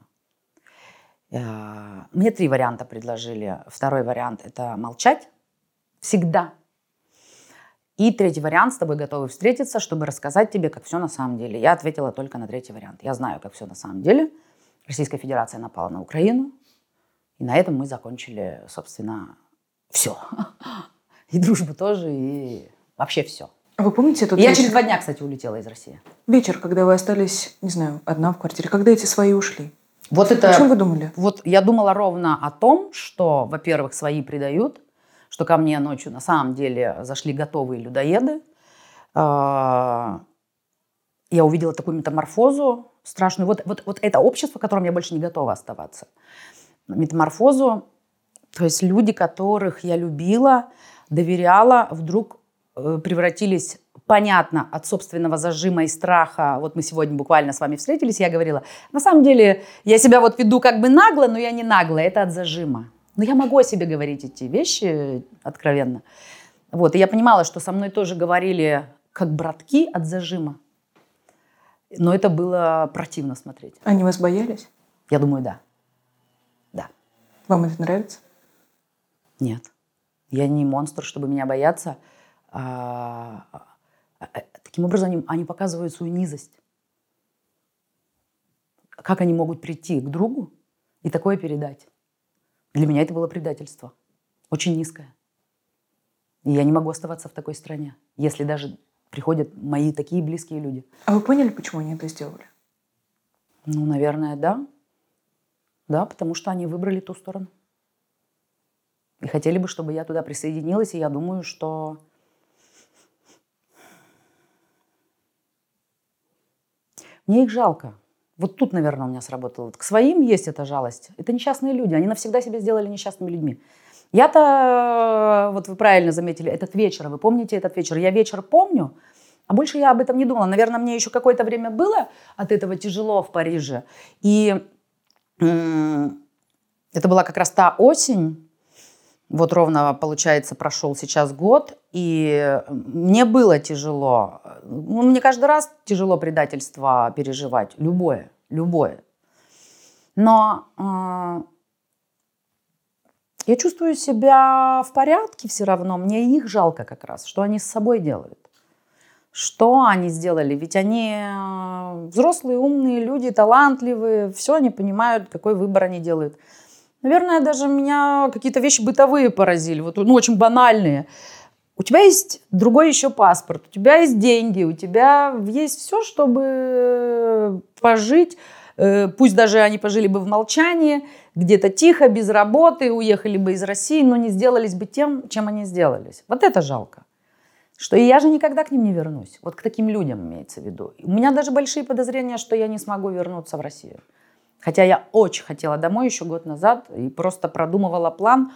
Э, Мне три варианта предложили. Второй вариант – это молчать всегда. И третий вариант – с тобой готовы встретиться, чтобы рассказать тебе, как все на самом деле. Я ответила только на третий вариант. Я знаю, как все на самом деле. Российская Федерация напала на Украину. И на этом мы закончили, собственно, все. И дружбу тоже, и вообще все. А Вы помните этот Я вечер? через два дня, кстати, улетела из России. вечер, когда вы остались, не знаю, одна в квартире, когда эти свои ушли? Вот О чем это... вы думали? Вот я думала ровно о том, что, во-первых, свои предают, что ко мне ночью на самом деле зашли готовые людоеды. А, Я увидела такую метаморфозу страшную. Вот, вот, вот это общество, в котором я больше не готова оставаться. Метаморфозу, то есть люди, которых я любила, доверяла, вдруг превратились понятно, от собственного зажима и страха. Вот мы сегодня буквально с вами встретились, я говорила, на самом деле я себя вот веду как бы нагло, но я не нагло, это от зажима. Но я могу о себе говорить эти вещи откровенно. Вот, и я понимала, что со мной тоже говорили как братки от зажима. Но это было противно смотреть. Они вас боялись? Я думаю, да. Да. Вам это нравится? Нет. Я не монстр, чтобы меня бояться. А, таким образом, они, они показывают свою низость. Как они могут прийти к другу и такое передать? Для меня это было предательство. Очень низкое. И я не могу оставаться в такой стране, если даже приходят мои такие близкие люди. А вы поняли, почему они это сделали? Ну, наверное, да. Да, потому что они выбрали ту сторону. И хотели бы, чтобы я туда присоединилась, и я думаю, что мне их жалко. Вот тут, наверное, у меня сработало. К своим есть эта жалость. Это несчастные люди. Они навсегда себя сделали несчастными людьми. Я-то, вот вы правильно заметили, этот вечер, вы помните этот вечер? Я вечер помню, а больше я об этом не думала. Наверное, мне еще какое-то время было от этого тяжело в Париже. И это была как раз та осень, вот ровно, получается, прошел сейчас год, и мне было тяжело. Ну, мне каждый раз тяжело предательство переживать, любое, любое. Но э, я чувствую себя в порядке все равно, мне их жалко как раз, что они с собой делают. Что они сделали? Ведь они э, взрослые, умные люди, талантливые, все они понимают, какой выбор они делают. Наверное, даже меня какие-то вещи бытовые поразили, вот, ну, очень банальные. У тебя есть другой еще паспорт, у тебя есть деньги, у тебя есть все, чтобы пожить, э, пусть даже они пожили бы в молчании, где-то тихо, без работы, уехали бы из России, но не сделались бы тем, чем они сделались. Вот это жалко. Что и я же никогда к ним не вернусь. Вот к таким людям имеется в виду. У меня даже большие подозрения, что я не смогу вернуться в Россию. Хотя я очень хотела домой еще год назад и просто продумывала план.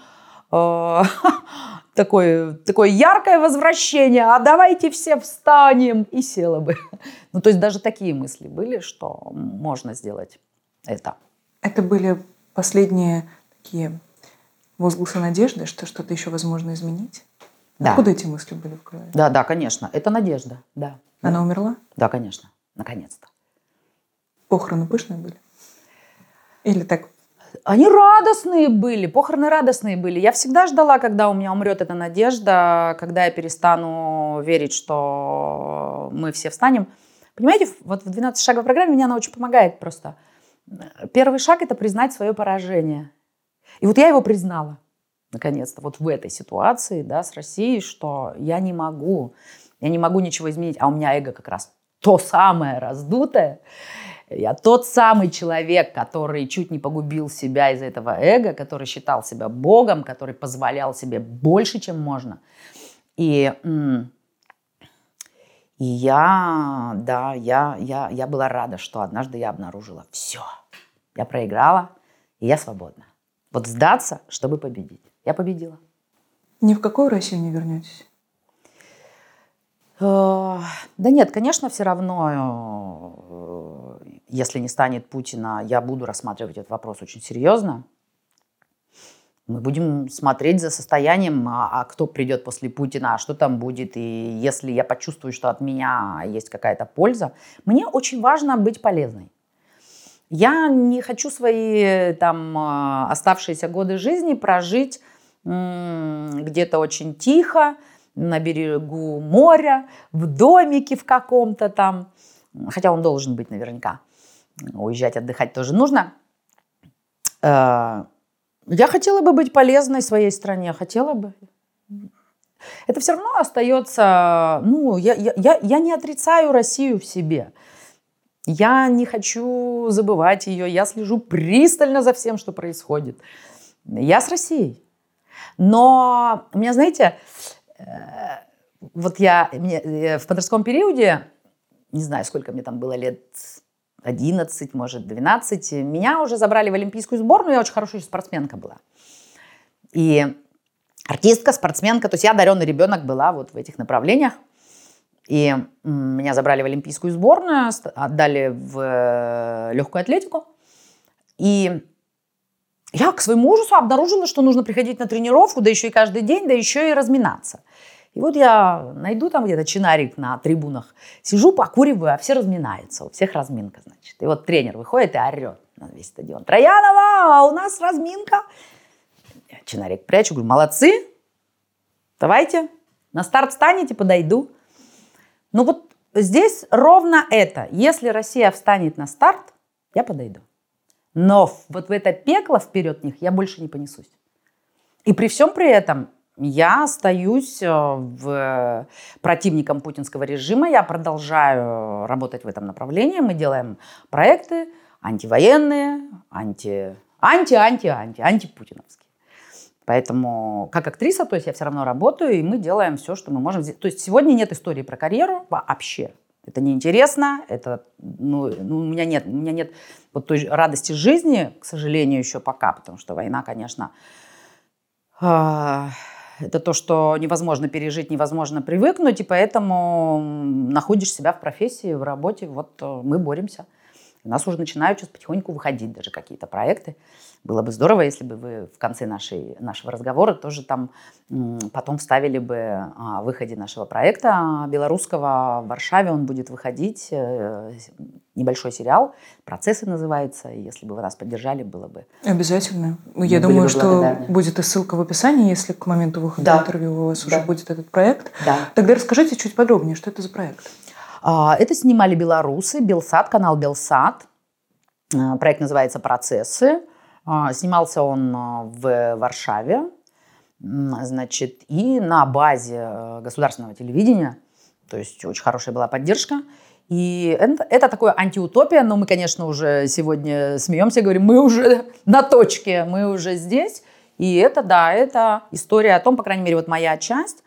Э, такое, такое яркое возвращение, а давайте все встанем, и села бы. Ну, то есть даже такие мысли были, что можно сделать это. Это были последние такие возгласы надежды, что что-то еще возможно изменить? Да. Откуда эти мысли были в голове? Да, да, конечно. Это надежда, да. Она да. умерла? Да, конечно. Наконец-то. Похороны пышные были? Или так? Они радостные были, похороны радостные были. Я всегда ждала, когда у меня умрет эта надежда, когда я перестану верить, что мы все встанем. Понимаете, вот в 12 шагов программе мне она очень помогает просто. Первый шаг – это признать свое поражение. И вот я его признала, наконец-то, вот в этой ситуации, да, с Россией, что я не могу, я не могу ничего изменить, а у меня эго как раз то самое раздутое, я тот самый человек, который чуть не погубил себя из этого эго, который считал себя Богом, который позволял себе больше, чем можно. И, и я, да, я, я, я была рада, что однажды я обнаружила все. Я проиграла, и я свободна. Вот сдаться, чтобы победить. Я победила. Ни в какую Россию не вернетесь? Э, да нет, конечно, все равно, э, если не станет Путина, я буду рассматривать этот вопрос очень серьезно. Мы будем смотреть за состоянием, а, а кто придет после Путина, а что там будет. И если я почувствую, что от меня есть какая-то польза, мне очень важно быть полезной. Я не хочу свои там э, оставшиеся годы жизни прожить где-то очень тихо, на берегу моря, в домике в каком-то там. Хотя он должен быть наверняка. Уезжать, отдыхать тоже нужно. Э, я хотела бы быть полезной своей стране, хотела бы. Это все равно остается, ну, я, я, я не отрицаю Россию в себе. Я не хочу забывать ее, я слежу пристально за всем, что происходит. Я с Россией. Но у меня, знаете, вот я мне, э, в подростковом периоде, не знаю, сколько мне там было лет, 11, может, 12, меня уже забрали в олимпийскую сборную, я очень хорошая спортсменка была. И артистка, спортсменка, то есть я одаренный ребенок была вот в этих направлениях. И меня забрали в олимпийскую сборную, отдали в э, легкую атлетику. И я к своему ужасу обнаружила, что нужно приходить на тренировку, да еще и каждый день, да еще и разминаться. И вот я найду там где-то чинарик на трибунах, сижу, покуриваю, а все разминаются, у всех разминка, значит. И вот тренер выходит и орет на весь стадион. Троянова, а у нас разминка. Я чинарик прячу, говорю, молодцы, давайте, на старт встанете, подойду. Ну вот здесь ровно это. Если Россия встанет на старт, я подойду. Но вот в это пекло вперед них я больше не понесусь. И при всем при этом Я остаюсь э, в противником путинского режима, я продолжаю работать в этом направлении. Мы делаем проекты антивоенные, анти, анти, анти, анти, антипутиновские. Поэтому как актриса, то есть я все равно работаю, и мы делаем все, что мы можем. То есть сегодня нет истории про карьеру вообще. Это неинтересно, это, ну, ну, у меня нет, у меня нет вот той радости жизни, к сожалению, еще пока, потому что война, конечно, э, это то, что невозможно пережить, невозможно привыкнуть, и поэтому находишь себя в профессии, в работе, вот э, мы боремся. У нас уже начинают сейчас потихоньку выходить даже какие-то проекты. Было бы здорово, если бы вы в конце нашей, нашего разговора тоже там потом вставили бы о выходе нашего проекта белорусского в Варшаве. Он будет выходить, э, небольшой сериал, «Процессы» называется. Если бы вы нас поддержали, было бы... Обязательно. Мы Я думаю, что будет и ссылка в описании, если к моменту выхода да. интервью у вас да. уже будет этот проект. Да. Тогда расскажите чуть подробнее, что это за проект? А, это снимали белорусы, Белсат, канал Белсат. А, проект называется «Процессы». А, снимался он в Варшаве, значит, и на базе э, государственного телевидения. То есть очень хорошая была поддержка. И это, это такое антиутопия, но мы, конечно, уже сегодня смеемся, говорим, мы уже на точке, мы уже здесь. И это, да, это история о том, по крайней мере, вот моя часть,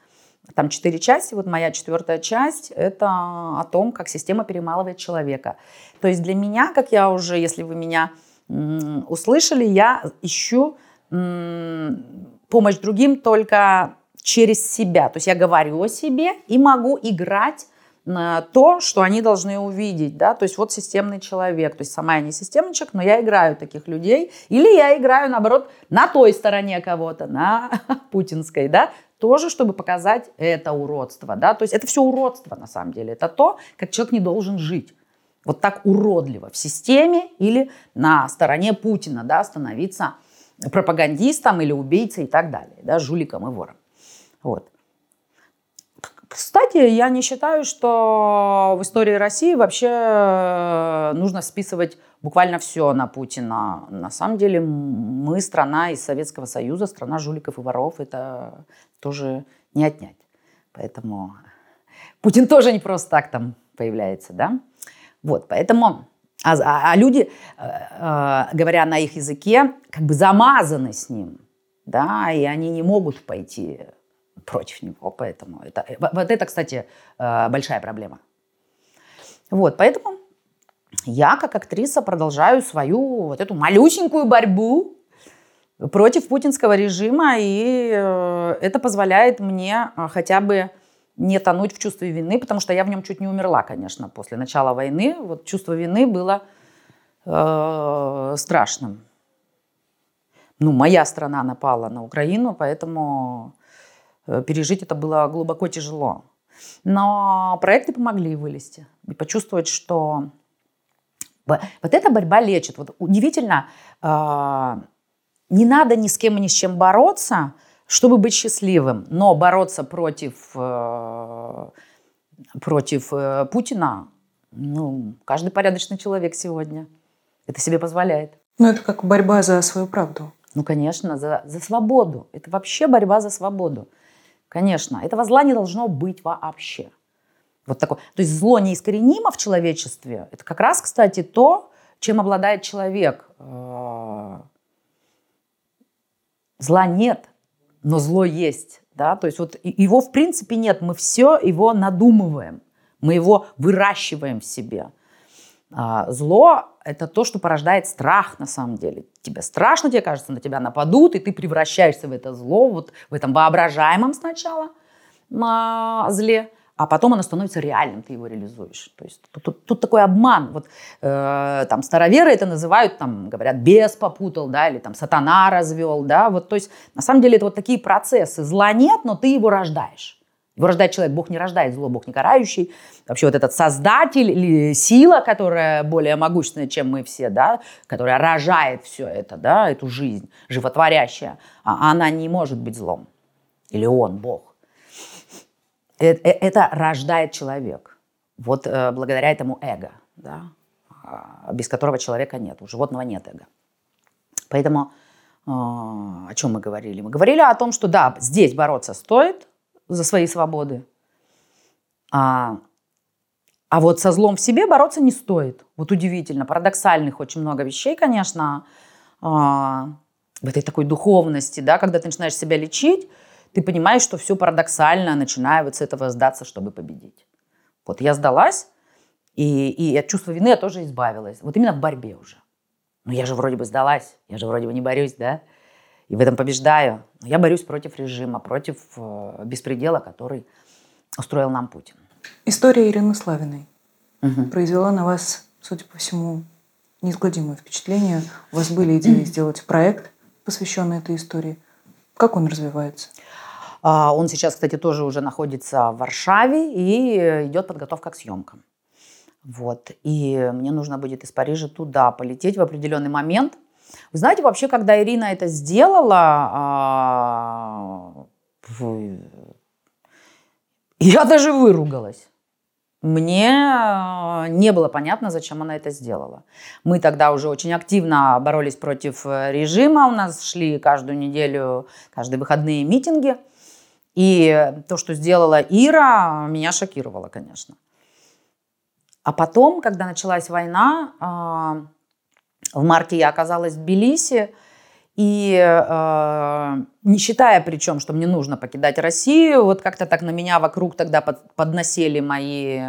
там четыре части, вот моя четвертая часть, это о том, как система перемалывает человека. То есть для меня, как я уже, если вы меня услышали, я ищу помощь другим только через себя. То есть я говорю о себе и могу играть то, что они должны увидеть, да, то есть вот системный человек, то есть сама я не системничек, но я играю таких людей, или я играю, наоборот, на той стороне кого-то, на путинской, да, тоже, чтобы показать это уродство, да, то есть это все уродство на самом деле, это то, как человек не должен жить. Вот так уродливо в системе или на стороне Путина, да, становиться пропагандистом или убийцей и так далее, да, жуликом и вором. Вот. Кстати, я не считаю, что в истории России вообще э, нужно списывать буквально все на Путина. На самом деле мы страна из Советского Союза, страна жуликов и воров. Это тоже не отнять. Поэтому Путин тоже не просто так там появляется, да? Вот, поэтому... А, а, а люди, э, э, говоря на их языке, как бы замазаны с ним, да, и они не могут пойти против него. Поэтому это, вот это, кстати, э, большая проблема. Вот, поэтому я, как актриса, продолжаю свою вот эту малюсенькую борьбу против путинского режима, и э, это позволяет мне э, хотя бы не тонуть в чувстве вины, потому что я в нем чуть не умерла, конечно, после начала войны. Вот чувство вины было э, страшным. Ну, моя страна напала на Украину, поэтому Э, пережить это было глубоко тяжело. Но проекты помогли вылезти и почувствовать, что вот эта борьба лечит. Вот удивительно, э, не надо ни с кем и ни с чем бороться, чтобы быть счастливым. Но бороться против, э, против Путина, ну, каждый порядочный человек сегодня это себе позволяет. Ну, это как борьба за свою правду. Ну, конечно, за, за свободу. Это вообще борьба за свободу. Конечно, этого зла не должно быть вообще. Вот такое. То есть зло неискоренимо в человечестве. Это как раз, кстати, то, чем обладает человек. Э, зла нет, но зло есть. Да? То есть вот его в принципе нет. Мы все его надумываем. Мы его выращиваем в себе. А, зло – это то, что порождает страх на самом деле. Тебе страшно, тебе кажется, на тебя нападут, и ты превращаешься в это зло, вот в этом воображаемом сначала на зле, а потом оно становится реальным, ты его реализуешь. То есть тут, тут, тут такой обман. Вот э, там староверы это называют, там говорят, бес попутал, да, или там сатана развел, да, вот то есть на самом деле это вот такие процессы. Зла нет, но ты его рождаешь. Его рождает человек, Бог не рождает зло, Бог не карающий. Вообще вот этот создатель или сила, которая более могущественная, чем мы все, да, которая рожает все это, да, эту жизнь животворящая, а она не может быть злом. Или он, Бог. Это, э, это рождает человек. Вот э, благодаря этому эго, да, а, без которого человека нет. У животного нет эго. Поэтому о чем мы говорили? Мы говорили о том, что да, здесь бороться стоит за свои свободы, а, а вот со злом в себе бороться не стоит. Вот удивительно, парадоксальных очень много вещей, конечно, а, в этой такой духовности, да, когда ты начинаешь себя лечить, ты понимаешь, что все парадоксально, начиная вот с этого сдаться, чтобы победить. Вот я сдалась, и, и от чувства вины я тоже избавилась. Вот именно в борьбе уже. Ну, я же вроде бы сдалась, я же вроде бы не борюсь, да? И в этом побеждаю. Но я борюсь против режима, против э, беспредела, который устроил нам Путин. История Ирины Славиной угу. произвела на вас, судя по всему, неизгладимое впечатление. У вас были идеи сделать проект, посвященный этой истории. Как он развивается? А, он сейчас, кстати, тоже уже находится в Варшаве и идет подготовка к съемкам. Вот. И мне нужно будет из Парижа туда полететь в определенный момент. Вы знаете, вообще, когда Ирина это сделала, а, я даже выругалась. Мне не было понятно, зачем она это сделала. Мы тогда уже очень активно боролись против режима. У нас шли каждую неделю, каждые выходные митинги. И то, что сделала Ира, меня шокировало, конечно. А потом, когда началась война, а, в марте я оказалась в Тбилиси, и э, не считая причем, что мне нужно покидать Россию, вот как-то так на меня вокруг тогда под, подносили мои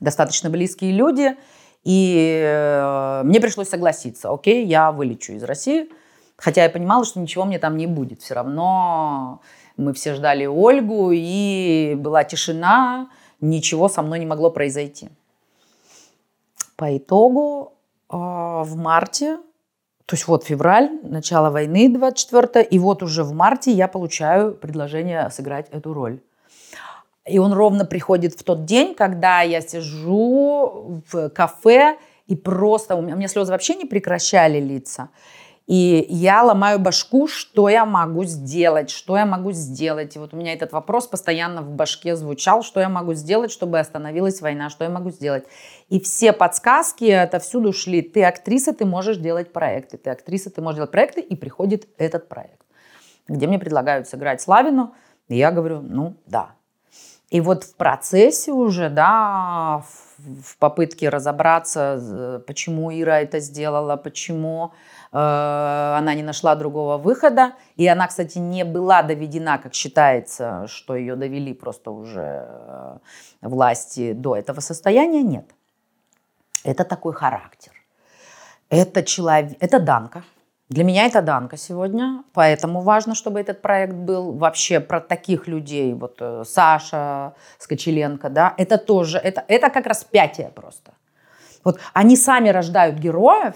достаточно близкие люди, и э, мне пришлось согласиться, окей, я вылечу из России, хотя я понимала, что ничего мне там не будет, все равно мы все ждали Ольгу, и была тишина, ничего со мной не могло произойти. По итогу э, в марте, то есть вот февраль, начало войны 24 и вот уже в марте я получаю предложение сыграть эту роль. И он ровно приходит в тот день, когда я сижу в кафе, и просто у меня, у меня слезы вообще не прекращали литься. И я ломаю башку, что я могу сделать, что я могу сделать. И вот у меня этот вопрос постоянно в башке звучал, что я могу сделать, чтобы остановилась война, что я могу сделать. И все подсказки это всюду шли. Ты актриса, ты можешь делать проекты. Ты актриса, ты можешь делать проекты. И приходит этот проект, где мне предлагают сыграть Славину. И я говорю, ну да. И вот в процессе уже, да, попытке разобраться, почему Ира это сделала, почему Э, она не нашла другого выхода. И она, кстати, не была доведена, как считается, что ее довели просто уже э, власти до этого состояния. Нет. Это такой характер. Это человек, это Данка. Для меня это Данка сегодня, поэтому важно, чтобы этот проект был вообще про таких людей. Вот э, Саша Скочеленко, да, это тоже, это, это как распятие просто. Вот они сами рождают героев,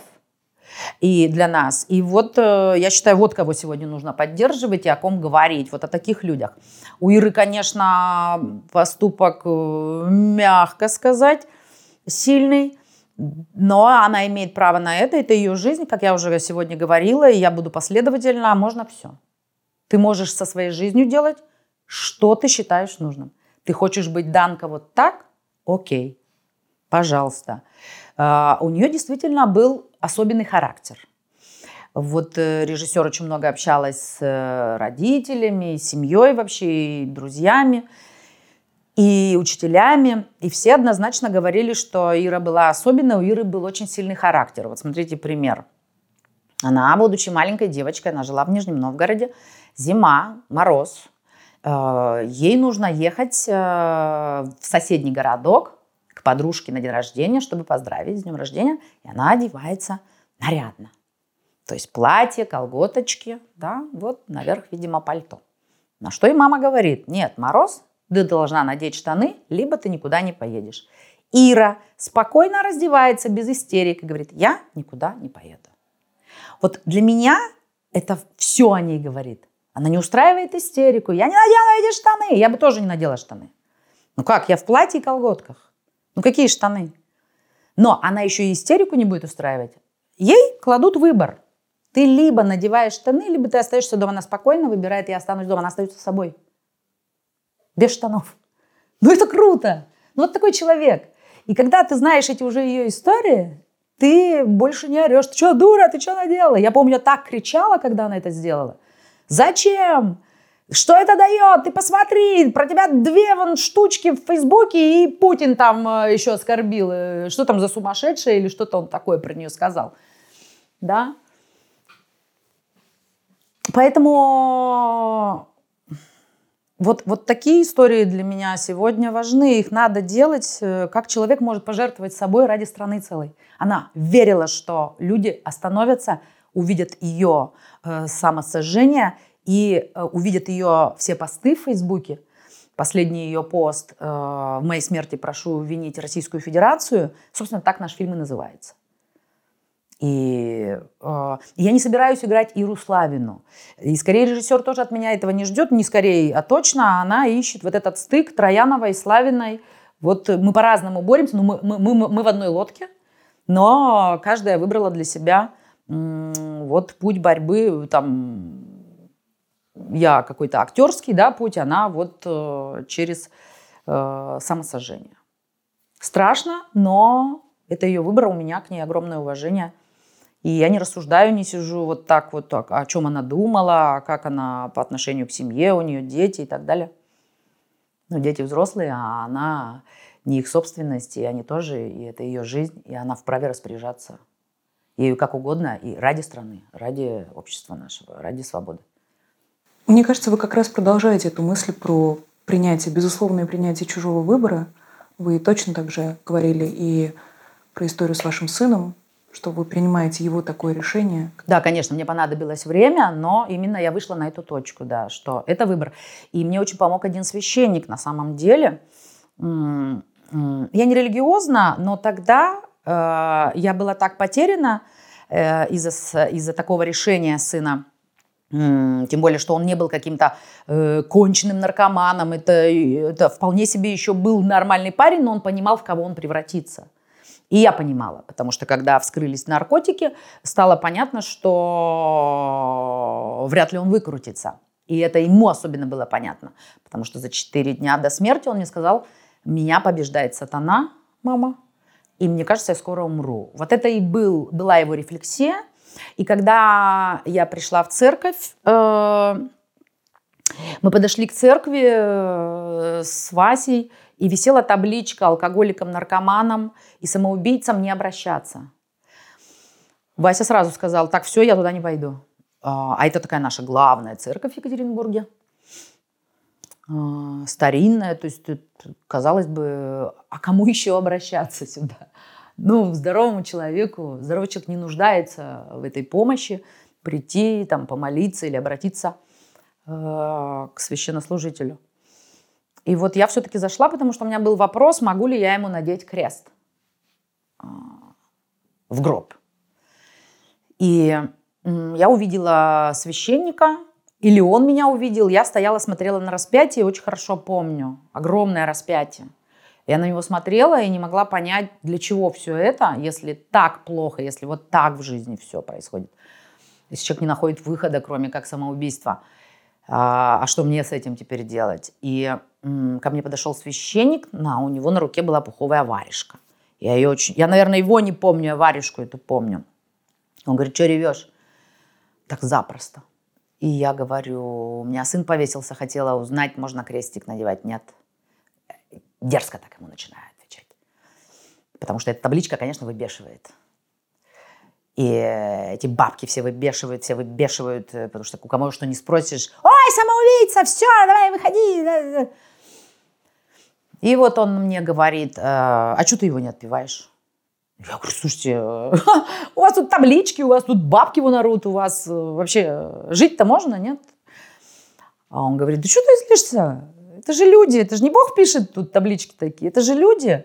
и для нас. И вот э, я считаю, вот кого сегодня нужно поддерживать и о ком говорить, вот о таких людях. У Иры, конечно, поступок, э, мягко сказать, сильный, но она имеет право на это, это ее жизнь, как я уже сегодня говорила, и я буду последовательна, а можно все. Ты можешь со своей жизнью делать, что ты считаешь нужным. Ты хочешь быть Данка вот так? Окей, пожалуйста. А, у нее действительно был особенный характер. Вот э, режиссер очень много общалась с э, родителями, семьей вообще, и друзьями, и учителями. И все однозначно говорили, что Ира была особенная, у Иры был очень сильный характер. Вот смотрите пример. Она, будучи маленькой девочкой, она жила в Нижнем Новгороде, зима, мороз. Э, ей нужно ехать в соседний городок, подружке на день рождения, чтобы поздравить с днем рождения, и она одевается нарядно. То есть платье, колготочки, да, вот наверх, видимо, пальто. На что и мама говорит, нет, Мороз, ты должна надеть штаны, либо ты никуда не поедешь. Ира спокойно раздевается без истерик и говорит, я никуда не поеду. Вот для меня это все о ней говорит. Она не устраивает истерику. Я не надела эти штаны. Я бы тоже не надела штаны. Ну как, я в платье и колготках. Ну какие штаны? Но она еще и истерику не будет устраивать. Ей кладут выбор. Ты либо надеваешь штаны, либо ты остаешься дома. Она спокойно выбирает, я останусь дома. Она остается с собой. Без штанов. Ну это круто. Ну вот такой человек. И когда ты знаешь эти уже ее истории, ты больше не орешь. Ты что, дура, ты что наделала? Я помню, я так кричала, когда она это сделала. Зачем? Что это дает? Ты посмотри, про тебя две вон штучки в Фейсбуке, и Путин там э, еще оскорбил. Э, что там за сумасшедшая или что-то он такое про нее сказал. Да? Поэтому вот, вот такие истории для меня сегодня важны. Их надо делать, э, как человек может пожертвовать собой ради страны целой. Она верила, что люди остановятся, увидят ее э, самосожжение и э, увидят ее все посты в Фейсбуке. Последний ее пост э, «В моей смерти прошу винить Российскую Федерацию». Собственно, так наш фильм и называется. И э, я не собираюсь играть Иру Славину. И скорее режиссер тоже от меня этого не ждет, не скорее, а точно она ищет вот этот стык Трояновой и Славиной. Вот мы по-разному боремся, но мы, мы, мы, мы в одной лодке, но каждая выбрала для себя м, вот путь борьбы, там, я какой-то актерский, да, путь, она вот э, через э, самосожжение. Страшно, но это ее выбор, у меня к ней огромное уважение – и я не рассуждаю, не сижу вот так вот, так, о чем она думала, как она по отношению к семье, у нее дети и так далее. Ну, дети взрослые, а она не их собственность, и они тоже, и это ее жизнь, и она вправе распоряжаться ею как угодно, и ради страны, ради общества нашего, ради свободы. Мне кажется, вы как раз продолжаете эту мысль про принятие, безусловное принятие чужого выбора. Вы точно так же говорили и про историю с вашим сыном, что вы принимаете его такое решение? Да, конечно, мне понадобилось время, но именно я вышла на эту точку, да, что это выбор. И мне очень помог один священник на самом деле. Я не религиозна, но тогда э, я была так потеряна э, из-за из такого решения сына. Тем более, что он не был каким-то э, конченным наркоманом. Это, это вполне себе еще был нормальный парень, но он понимал, в кого он превратится. И я понимала, потому что когда вскрылись наркотики, стало понятно, что вряд ли он выкрутится. И это ему особенно было понятно, потому что за четыре дня до смерти он мне сказал, меня побеждает сатана, мама, и мне кажется, я скоро умру. Вот это и был, была его рефлексия. И когда я пришла в церковь, э, мы подошли к церкви э, с Васей, и висела табличка алкоголикам, наркоманам и самоубийцам не обращаться. Вася сразу сказал, так, все, я туда не пойду. А, а это такая наша главная церковь в Екатеринбурге. А, старинная, то есть, казалось бы, а кому еще обращаться сюда? Ну, здоровому человеку, здоровый человек не нуждается в этой помощи, прийти, там, помолиться или обратиться э, к священнослужителю. И вот я все-таки зашла, потому что у меня был вопрос, могу ли я ему надеть крест а, в гроб. И я увидела священника, или он меня увидел. Я стояла, смотрела на распятие, очень хорошо помню. Огромное распятие. Я на него смотрела и не могла понять, для чего все это, если так плохо, если вот так в жизни все происходит. Если человек не находит выхода, кроме как самоубийства. А, а что мне с этим теперь делать? И ко мне подошел священник, на, у него на руке была пуховая варежка. Я ее очень, я, наверное, его не помню, а варежку эту помню. Он говорит, что ревешь? Так запросто. И я говорю, у меня сын повесился, хотела узнать, можно крестик надевать. Нет. Дерзко так ему начинаю отвечать. Потому что эта табличка, конечно, выбешивает. И эти бабки все выбешивают, все выбешивают, э, потому что у кого что не спросишь, ой, самоубийца, все, давай, выходи. И вот он мне говорит, а, а что ты его не отпиваешь? Я говорю, слушайте, у вас тут таблички, у вас тут бабки вон орут, у вас э, вообще жить-то можно, нет? А он говорит, да что ты злишься? Это же люди, это же не Бог пишет тут таблички такие, это же люди.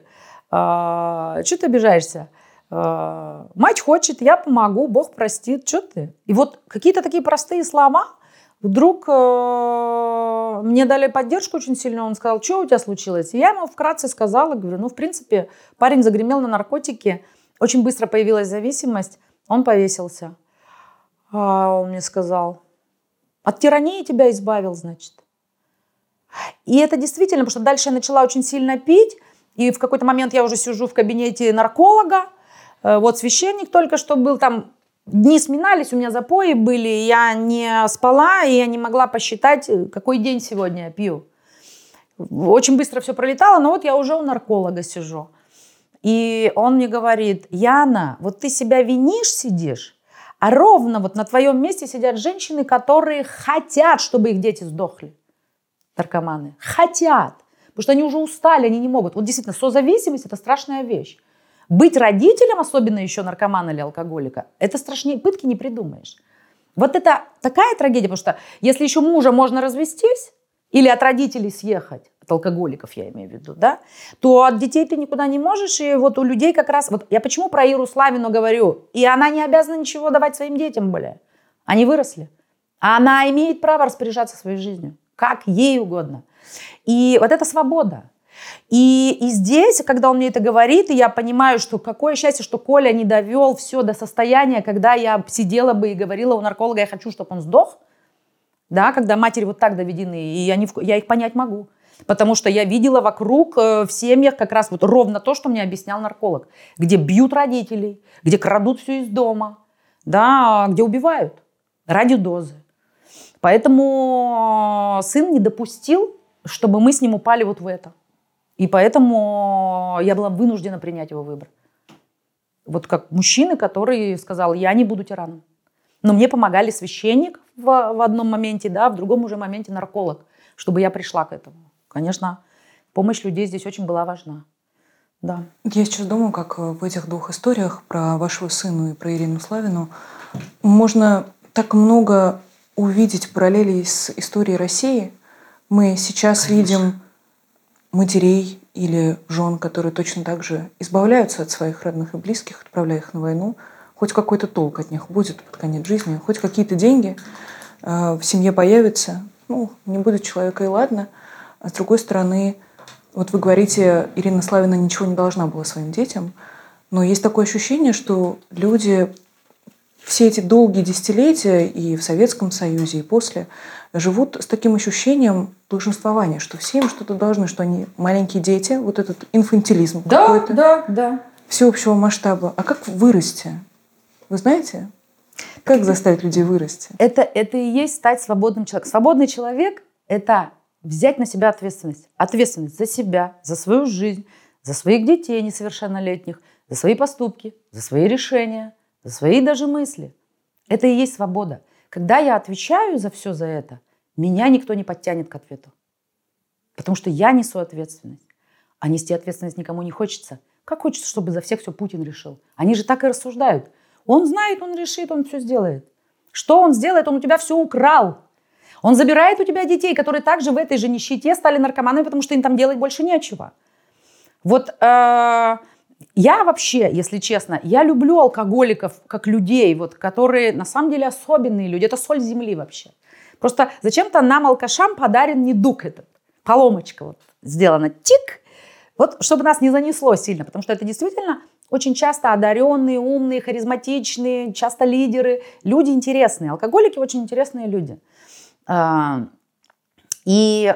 А, что ты обижаешься? А, мать хочет, я помогу, Бог простит, что ты? И вот какие-то такие простые слова, Вдруг э, мне дали поддержку очень сильно. Он сказал, что у тебя случилось? И я ему вкратце сказала, говорю, ну, в принципе, парень загремел на наркотики, очень быстро появилась зависимость, он повесился. А он мне сказал, от тирании тебя избавил, значит. И это действительно, потому что дальше я начала очень сильно пить, и в какой-то момент я уже сижу в кабинете нарколога, Э, вот священник только что был там, дни сминались, у меня запои были, я не спала, и я не могла посчитать, э, какой день сегодня я пью. Очень быстро все пролетало, но вот я уже у нарколога сижу. И он мне говорит, Яна, вот ты себя винишь, сидишь, а ровно вот на твоем месте сидят женщины, которые хотят, чтобы их дети сдохли. Наркоманы. Хотят. Потому что они уже устали, они не могут. Вот действительно, созависимость – это страшная вещь. Быть родителем, особенно еще наркомана или алкоголика, это страшнее пытки не придумаешь. Вот это такая трагедия, потому что если еще мужа можно развестись или от родителей съехать, от алкоголиков я имею в виду, да, то от детей ты никуда не можешь, и вот у людей как раз, вот я почему про Иру Славину говорю, и она не обязана ничего давать своим детям более, они выросли, а она имеет право распоряжаться своей жизнью, как ей угодно. И вот эта свобода, и, и здесь, когда он мне это говорит, я понимаю, что какое счастье, что Коля не довел все до состояния, когда я сидела бы и говорила у нарколога, я хочу, чтобы он сдох, да, когда матери вот так доведены, и не, я их понять могу. Потому что я видела вокруг э, в семьях как раз вот ровно то, что мне объяснял нарколог. Где бьют родителей, где крадут все из дома, да, где убивают ради дозы. Поэтому сын не допустил, чтобы мы с ним упали вот в это. И поэтому я была вынуждена принять его выбор. Вот как мужчина, который сказал, я не буду тираном. Но мне помогали священник в, в одном моменте, да, в другом уже моменте нарколог, чтобы я пришла к этому. Конечно, помощь людей здесь очень была важна. Да. Я сейчас думаю, как в этих двух историях про вашего сына и про Ирину Славину можно так много увидеть параллелей с историей России. Мы сейчас Конечно. видим матерей или жен, которые точно так же избавляются от своих родных и близких, отправляя их на войну, хоть какой-то толк от них будет под конец жизни, хоть какие-то деньги э, в семье появятся. Ну, не будет человека и ладно. А с другой стороны, вот вы говорите, Ирина Славина ничего не должна была своим детям, но есть такое ощущение, что люди все эти долгие десятилетия и в Советском Союзе, и после живут с таким ощущением долженствования, что все им что-то должны, что они маленькие дети, вот этот инфантилизм да, какой-то. Да, да. Всеобщего масштаба. А как вырасти? Вы знаете? Как заставить людей вырасти? Это, это и есть стать свободным человеком. Свободный человек – это взять на себя ответственность. Ответственность за себя, за свою жизнь, за своих детей несовершеннолетних, за свои поступки, за свои решения, за свои даже мысли. Это и есть свобода. Когда я отвечаю за все за это, меня никто не подтянет к ответу. Потому что я несу ответственность. А нести ответственность никому не хочется. Как хочется, чтобы за всех все Путин решил? Они же так и рассуждают. Он знает, он решит, он все сделает. Что он сделает? Он у тебя все украл. Он забирает у тебя детей, которые также в этой же нищете стали наркоманами, потому что им там делать больше нечего. Вот э, я вообще, если честно, я люблю алкоголиков как людей, вот, которые на самом деле особенные люди. Это соль земли вообще. Просто зачем-то нам, алкашам, подарен недуг этот. Поломочка вот сделана. Тик! Вот чтобы нас не занесло сильно, потому что это действительно очень часто одаренные, умные, харизматичные, часто лидеры, люди интересные. Алкоголики очень интересные люди. А, и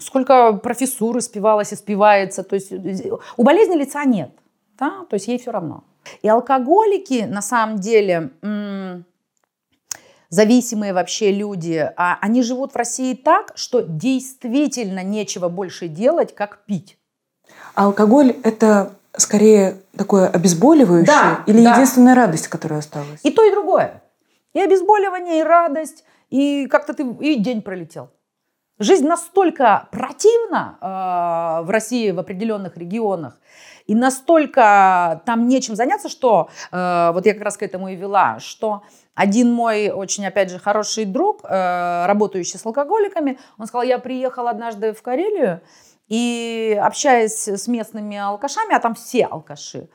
сколько профессуры спивалось и спивается. То есть у болезни лица нет да, то есть ей все равно. И алкоголики, на самом деле, зависимые вообще люди, а они живут в России так, что действительно нечего больше делать, как пить. А алкоголь это скорее такое обезболивающее да, или да. единственная радость, которая осталась? И то, и другое. И обезболивание, и радость, и как-то ты и день пролетел. Жизнь настолько противна э, в России в определенных регионах, и настолько там нечем заняться, что э, вот я как раз к этому и вела, что один мой очень, опять же, хороший друг, э, работающий с алкоголиками, он сказал, я приехал однажды в Карелию, и общаясь с местными алкашами, а там все алкаши,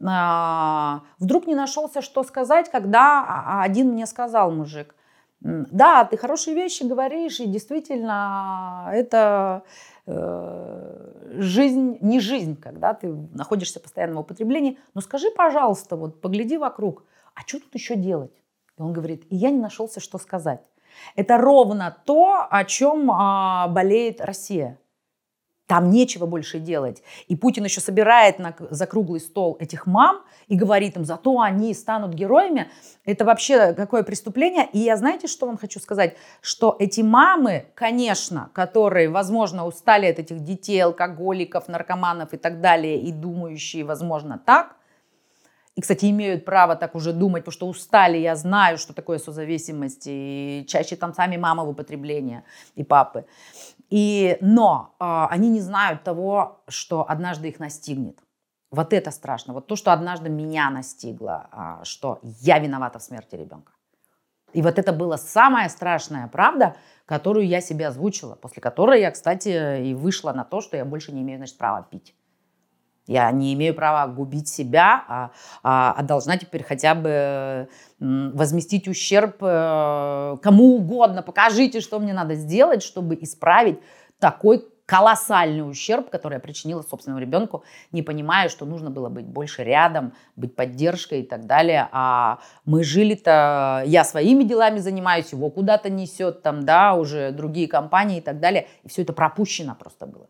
э, вдруг не нашелся, что сказать, когда один мне сказал, мужик, да, ты хорошие вещи говоришь, и действительно это жизнь, не жизнь, когда ты находишься в постоянном употреблении. Но скажи, пожалуйста, вот погляди вокруг, а что тут еще делать? И он говорит, и я не нашелся, что сказать. Это ровно то, о чем а, болеет Россия. Там нечего больше делать. И Путин еще собирает на, за круглый стол этих мам и говорит им, зато они станут героями. Это вообще какое преступление. И я знаете, что вам хочу сказать? Что эти мамы, конечно, которые, возможно, устали от этих детей, алкоголиков, наркоманов и так далее, и думающие, возможно, так, и, кстати, имеют право так уже думать, потому что устали, я знаю, что такое созависимость, и чаще там сами мамы в употреблении и папы. И, но э, они не знают того, что однажды их настигнет. Вот это страшно. Вот то, что однажды меня настигло, э, что я виновата в смерти ребенка. И вот это была самая страшная правда, которую я себе озвучила, после которой я, кстати, и вышла на то, что я больше не имею, значит, права пить. Я не имею права губить себя, а, а, а должна теперь хотя бы возместить ущерб э, кому угодно. Покажите, что мне надо сделать, чтобы исправить такой колоссальный ущерб, который я причинила собственному ребенку, не понимая, что нужно было быть больше рядом, быть поддержкой и так далее. А мы жили-то, я своими делами занимаюсь, его куда-то несет, там, да, уже другие компании и так далее. И все это пропущено просто было.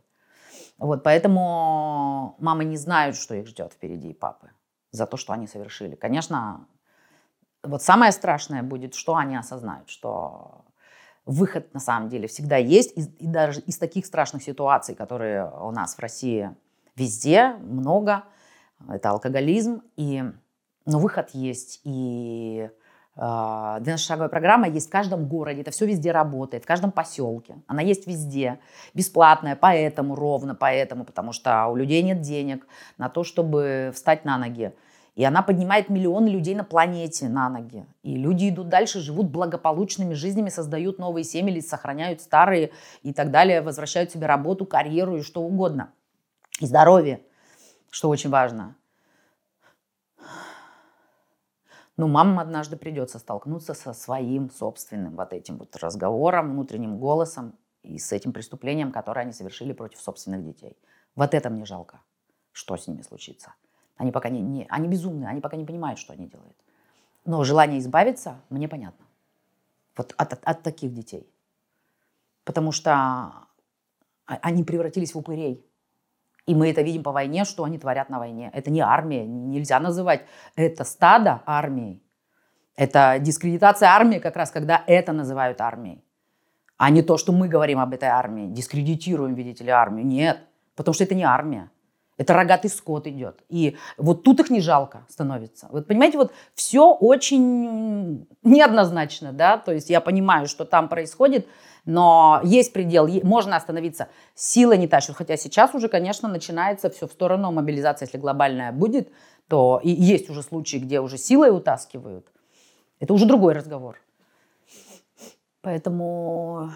Вот, поэтому мамы не знают, что их ждет впереди папы за то, что они совершили. Конечно, вот самое страшное будет, что они осознают, что выход на самом деле всегда есть. И, и даже из таких страшных ситуаций, которые у нас в России везде много, это алкоголизм, и, но выход есть. И 12-шаговая а, программа есть в каждом городе, это все везде работает, в каждом поселке. Она есть везде, бесплатная, поэтому, ровно поэтому, потому что у людей нет денег на то, чтобы встать на ноги. И она поднимает миллионы людей на планете на ноги. И люди идут дальше, живут благополучными жизнями, создают новые семьи или сохраняют старые и так далее, возвращают себе работу, карьеру и что угодно. И здоровье, что очень важно. Но мамам однажды придется столкнуться со своим собственным вот этим вот разговором, внутренним голосом и с этим преступлением, которое они совершили против собственных детей. Вот это мне жалко, что с ними случится. Они пока не, не они безумные, они пока не понимают, что они делают. Но желание избавиться мне понятно. Вот от, от, от таких детей. Потому что они превратились в упырей. И мы это видим по войне, что они творят на войне. Это не армия, нельзя называть это стадо армией. Это дискредитация армии как раз, когда это называют армией. А не то, что мы говорим об этой армии. Дискредитируем, видите ли, армию. Нет, потому что это не армия. Это рогатый скот идет. И вот тут их не жалко становится. Вот понимаете, вот все очень неоднозначно, да, то есть я понимаю, что там происходит, но есть предел, можно остановиться. Сила не тащит, хотя сейчас уже, конечно, начинается все в сторону мобилизации, если глобальная будет, то и есть уже случаи, где уже силой утаскивают. Это уже другой разговор. Поэтому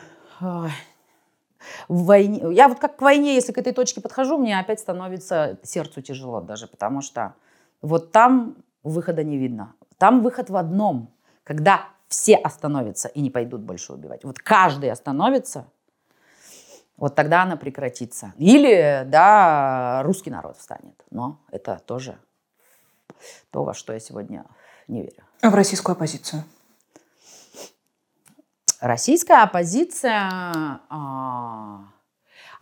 в войне... Я вот как к войне, если к этой точке подхожу, мне опять становится сердцу тяжело даже, потому что вот там выхода не видно. Там выход в одном, когда все остановятся и не пойдут больше убивать. Вот каждый остановится, вот тогда она прекратится. Или, да, русский народ встанет. Но это тоже то, во что я сегодня не верю. А в российскую оппозицию? Российская оппозиция... А...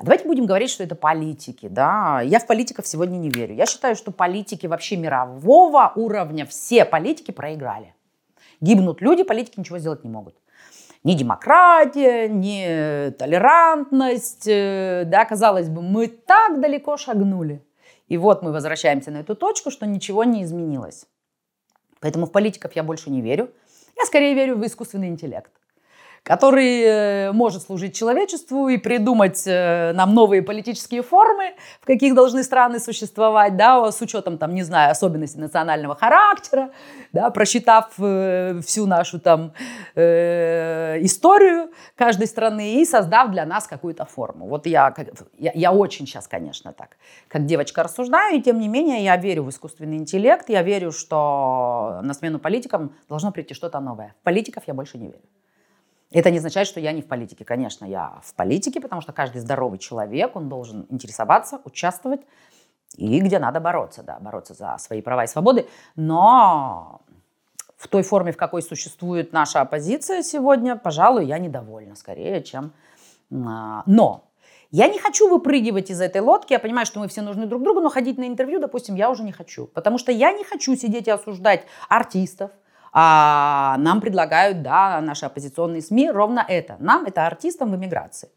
Давайте будем говорить, что это политики. Да? Я в политиков сегодня не верю. Я считаю, что политики вообще мирового уровня, все политики проиграли. Гибнут люди, политики ничего сделать не могут. Ни демократия, ни толерантность. Э, да, казалось бы, мы так далеко шагнули. И вот мы возвращаемся на эту точку, что ничего не изменилось. Поэтому в политиков я больше не верю. Я скорее верю в искусственный интеллект который э, может служить человечеству и придумать э, нам новые политические формы, в каких должны страны существовать, да, с учетом, там, не знаю, особенностей национального характера, да, просчитав э, всю нашу там историю каждой страны и создав для нас какую-то форму. Вот я, я, я очень сейчас, конечно, так, как девочка рассуждаю, и тем не менее я верю в искусственный интеллект, я верю, что на смену политикам должно прийти что-то новое. В политиков я больше не верю. Это не означает, что я не в политике. Конечно, я в политике, потому что каждый здоровый человек, он должен интересоваться, участвовать и где надо бороться, да, бороться за свои права и свободы. Но в той форме, в какой существует наша оппозиция сегодня, пожалуй, я недовольна скорее, чем... А, но Я не хочу выпрыгивать из этой лодки, я понимаю, что мы все нужны друг другу, но ходить на интервью, допустим, я уже не хочу. Потому что я не хочу сидеть и осуждать артистов, а нам предлагают, да, наши оппозиционные СМИ ровно это. Нам, это артистам в эмиграции.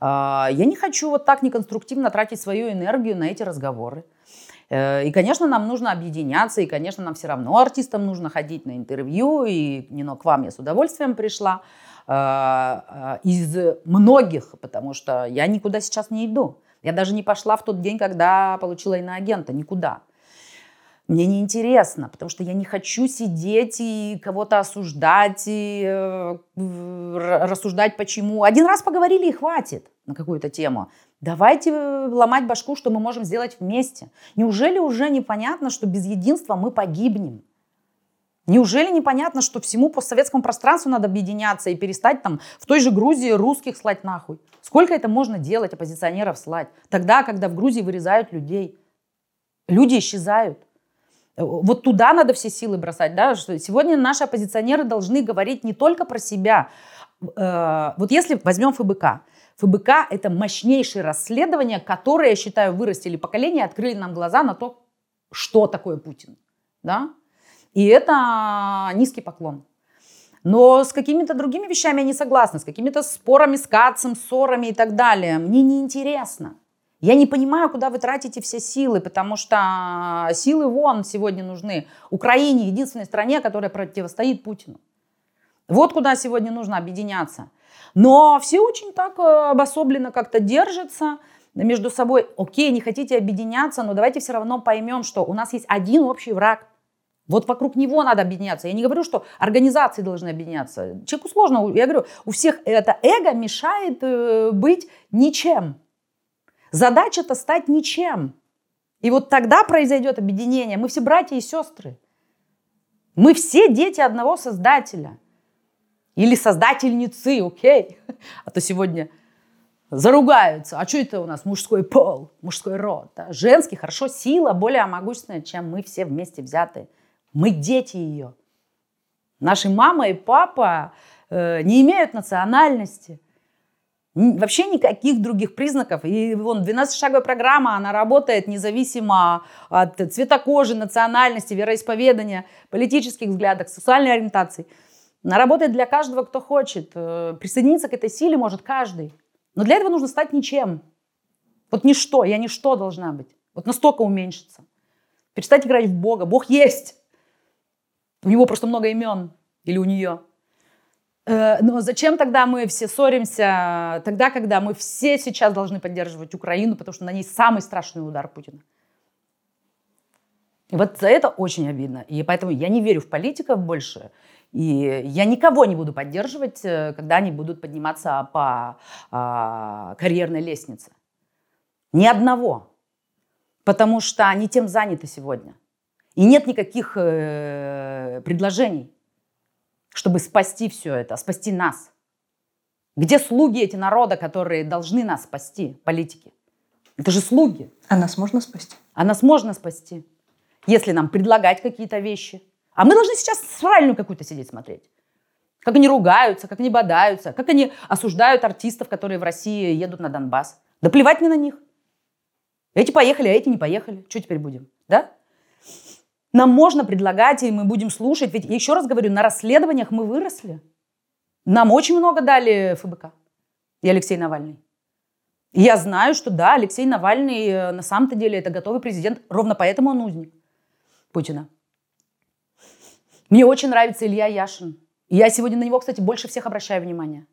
А, я не хочу вот так неконструктивно тратить свою энергию на эти разговоры. Э, и, конечно, нам нужно объединяться, и, конечно, нам все равно артистам нужно ходить на интервью, и Нино, к вам я с удовольствием пришла. Э, э, из многих, потому что я никуда сейчас не иду. Я даже не пошла в тот день, когда получила иноагента, никуда. Мне неинтересно, потому что я не хочу сидеть и кого-то осуждать, и э, рассуждать почему. Один раз поговорили и хватит на какую-то тему. Давайте ломать башку, что мы можем сделать вместе. Неужели уже непонятно, что без единства мы погибнем? Неужели непонятно, что всему постсоветскому пространству надо объединяться и перестать там в той же Грузии русских слать нахуй? Сколько это можно делать, оппозиционеров слать? Тогда, когда в Грузии вырезают людей. Люди исчезают. Вот туда надо все силы бросать. Да? Что сегодня наши оппозиционеры должны говорить не только про себя. Э, вот если возьмем ФБК. ФБК – это мощнейшее расследование, которое, я считаю, вырастили поколение, открыли нам глаза на то, что такое Путин. Да? И это низкий поклон. Но с какими-то другими вещами я не согласна, с какими-то спорами с Кацем, ссорами и так далее. Мне неинтересно. Я не понимаю, куда вы тратите все силы, потому что силы вон сегодня нужны. Украине, единственной стране, которая противостоит Путину. Вот куда сегодня нужно объединяться. Но все очень так э, обособленно как-то держатся между собой. Окей, не хотите объединяться, но давайте все равно поймем, что у нас есть один общий враг – вот вокруг него надо объединяться. Я не говорю, что организации должны объединяться. Человеку сложно. Я говорю, у всех это эго мешает э, быть ничем. Задача это стать ничем. И вот тогда произойдет объединение. Мы все братья и сестры. Мы все дети одного создателя. Или создательницы, окей? А то сегодня заругаются. А что это у нас мужской пол, мужской род? Да? Женский, хорошо, сила более могущественная, чем мы все вместе взятые. Мы дети ее. Наши мама и папа э, не имеют национальности. Вообще никаких других признаков. И вон 12-шаговая программа, она работает независимо от цвета кожи, национальности, вероисповедания, политических взглядов, сексуальной ориентации. Она работает для каждого, кто хочет. Э, присоединиться к этой силе может каждый. Но для этого нужно стать ничем. Вот ничто, я ничто должна быть. Вот настолько уменьшиться. Перестать играть в Бога. Бог есть. У него просто много имен. Или у нее. Э, но зачем тогда мы все ссоримся, тогда, когда мы все сейчас должны поддерживать Украину, потому что на ней самый страшный удар Путина? И вот за это очень обидно. И поэтому я не верю в политиков больше. И я никого не буду поддерживать, э, когда они будут подниматься по а, карьерной лестнице. Ни одного. Потому что они тем заняты сегодня. И нет никаких э, предложений, чтобы спасти все это, спасти нас. Где слуги эти народа, которые должны нас спасти, политики? Это же слуги. А нас можно спасти? А нас можно спасти, если нам предлагать какие-то вещи. А мы должны сейчас сральную какую-то сидеть смотреть. Как они ругаются, как они бодаются, как они осуждают артистов, которые в России едут на Донбасс. Да плевать мне на них. Эти поехали, а эти не поехали. Что теперь будем? Да? Нам можно предлагать, и мы будем слушать. Ведь, еще раз говорю, на расследованиях мы выросли. Нам очень много дали ФБК и Алексей Навальный. И я знаю, что да, Алексей Навальный э, на самом-то деле это готовый президент. Ровно поэтому он узник Путина. Мне очень нравится Илья Яшин. И я сегодня на него, кстати, больше всех обращаю внимание.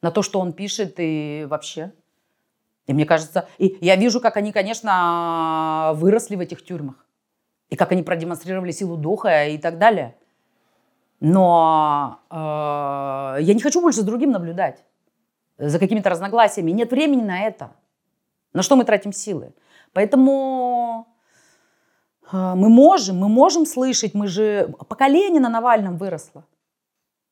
На то, что он пишет и вообще. И мне кажется, и я вижу, как они, конечно, выросли в этих тюрьмах и как они продемонстрировали силу духа и так далее. Но э, я не хочу больше с другим наблюдать за какими-то разногласиями. Нет времени на это. На что мы тратим силы? Поэтому э, мы можем, мы можем слышать, мы же поколение на Навальном выросло.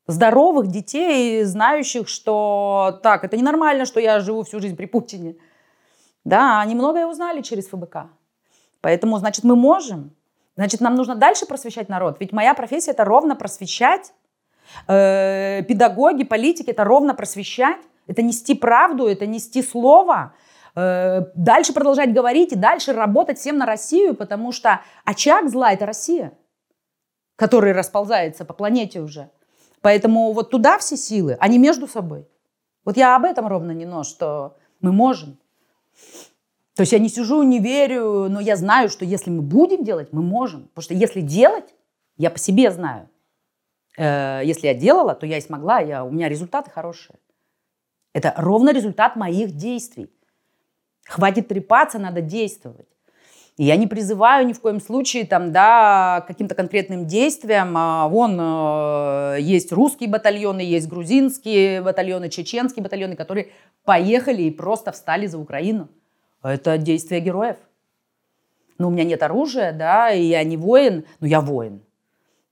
Здоровых детей, знающих, что так, это ненормально, что я живу всю жизнь при Путине. Да, они многое узнали через ФБК. Поэтому, значит, мы можем. Значит, нам нужно дальше просвещать народ. Ведь моя профессия это ровно просвещать. Э, педагоги, политики это ровно просвещать. Это нести правду, это нести слово, э, дальше продолжать говорить и дальше работать всем на Россию, потому что очаг зла – это Россия, который расползается по планете уже. Поэтому вот туда все силы, а между собой. Вот я об этом ровно не но, что мы можем. То есть я не сижу, не верю, но я знаю, что если мы будем делать, мы можем. Потому что если делать, я по себе знаю. Э, если я делала, то я и смогла, я, у меня результаты хорошие. Это ровно результат моих действий. Хватит трепаться, надо действовать. И я не призываю ни в коем случае там, да, каким-то конкретным действиям. А, вон э, есть русские батальоны, есть грузинские батальоны, чеченские батальоны, которые поехали и просто встали за Украину. Это действия героев. Но у меня нет оружия, да, и я не воин, но я воин.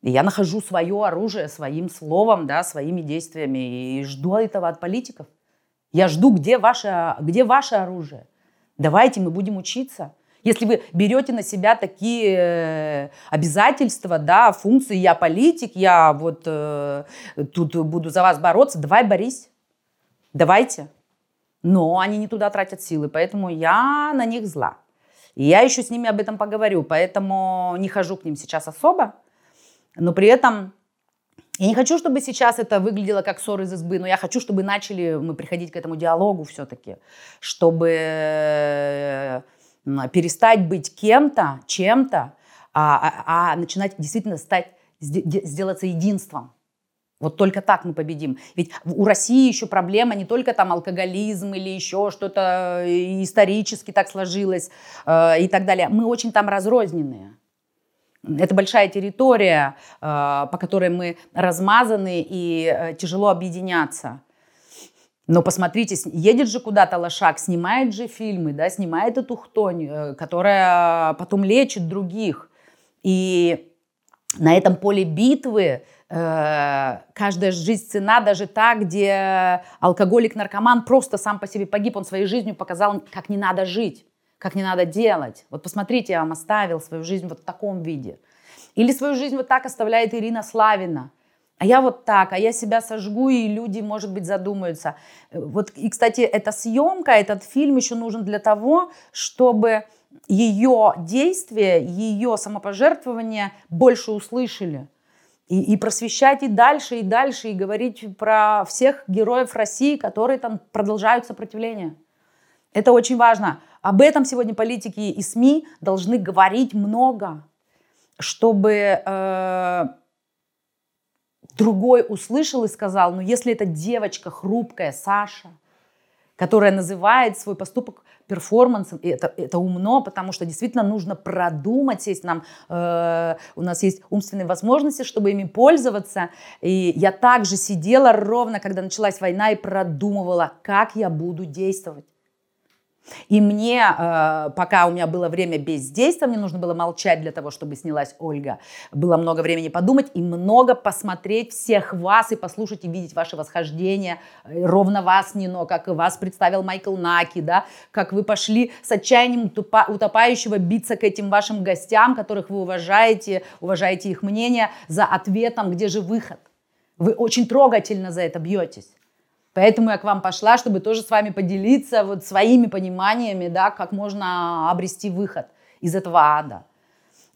И я нахожу свое оружие своим словом, да, своими действиями и жду этого от политиков. Я жду, где ваше, где ваше оружие. Давайте мы будем учиться. Если вы берете на себя такие э, обязательства, да, функции, я политик, я вот э, тут буду за вас бороться, давай борись, давайте. Но они не туда тратят силы, поэтому я на них зла. И я еще с ними об этом поговорю, поэтому не хожу к ним сейчас особо. Но при этом я не хочу, чтобы сейчас это выглядело как ссор из избы, но я хочу, чтобы начали мы приходить к этому диалогу все-таки, чтобы перестать быть кем-то, чем-то, а, а, а начинать действительно стать, сделаться единством. Вот только так мы победим. Ведь у России еще проблема не только там алкоголизм или еще что-то э, исторически так сложилось э, и так далее. Мы очень там разрозненные. Это большая территория, э, по которой мы размазаны и э, тяжело объединяться. Но посмотрите, едет же куда-то лошак, снимает же фильмы, да, снимает эту хтонь, э, которая потом лечит других. И на этом поле битвы каждая жизнь цена, даже та, где алкоголик-наркоман просто сам по себе погиб, он своей жизнью показал, как не надо жить как не надо делать. Вот посмотрите, я вам оставил свою жизнь вот в таком виде. Или свою жизнь вот так оставляет Ирина Славина. А я вот так, а я себя сожгу, и люди, может быть, задумаются. Вот, и, кстати, эта съемка, этот фильм еще нужен для того, чтобы ее действия, ее самопожертвование больше услышали. И, и просвещать и дальше, и дальше, и говорить про всех героев России, которые там продолжают сопротивление. Это очень важно. Об этом сегодня политики и СМИ должны говорить много, чтобы э, другой услышал и сказал, ну если эта девочка хрупкая, Саша, которая называет свой поступок перформансом, и это, это умно, потому что действительно нужно продумать, есть нам, э, у нас есть умственные возможности, чтобы ими пользоваться. И я также сидела ровно, когда началась война, и продумывала, как я буду действовать. И мне, э, пока у меня было время бездействия, мне нужно было молчать для того, чтобы снялась Ольга. Было много времени подумать и много посмотреть всех вас и послушать и видеть ваше восхождение. Э, ровно вас, Нино, как и вас представил Майкл Наки, да, как вы пошли с отчаянием утопающего биться к этим вашим гостям, которых вы уважаете, уважаете их мнение, за ответом, где же выход. Вы очень трогательно за это бьетесь. Поэтому я к вам пошла, чтобы тоже с вами поделиться вот своими пониманиями, да, как можно обрести выход из этого ада.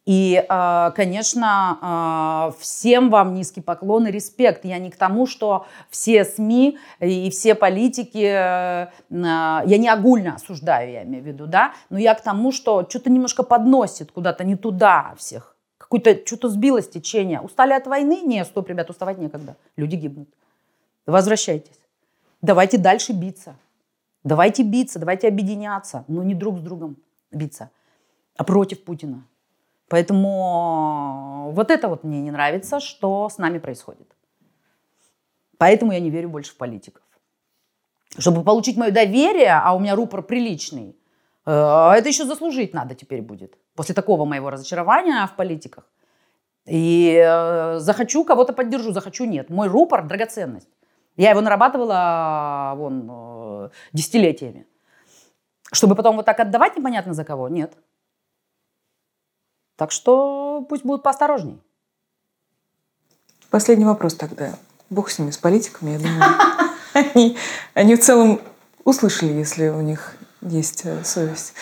И, э, конечно, э, всем вам низкий поклон и респект. Я не к тому, что все СМИ и все политики, э, я не огульно осуждаю, я имею в виду, да, но я к тому, что что-то немножко подносит куда-то не туда всех. Какое-то что-то сбилось течение. Устали от войны? Нет, стоп, ребят, уставать некогда. Люди гибнут. Возвращайтесь. Давайте дальше биться. Давайте биться, давайте объединяться, но не друг с другом биться, а против Путина. Поэтому вот это вот мне не нравится, что с нами происходит. Поэтому я не верю больше в политиков. Чтобы получить мое доверие, а у меня рупор приличный, э, это еще заслужить надо теперь будет. После такого моего разочарования в политиках. И э, захочу, кого-то поддержу, захочу, нет. Мой рупор – драгоценность. Я его нарабатывала вон, э, десятилетиями. Чтобы потом вот так отдавать непонятно за кого? Нет. Так что пусть будут поосторожней. Последний вопрос тогда. Бог с ними, с политиками, я думаю. они, они в целом услышали, если у них есть э, совесть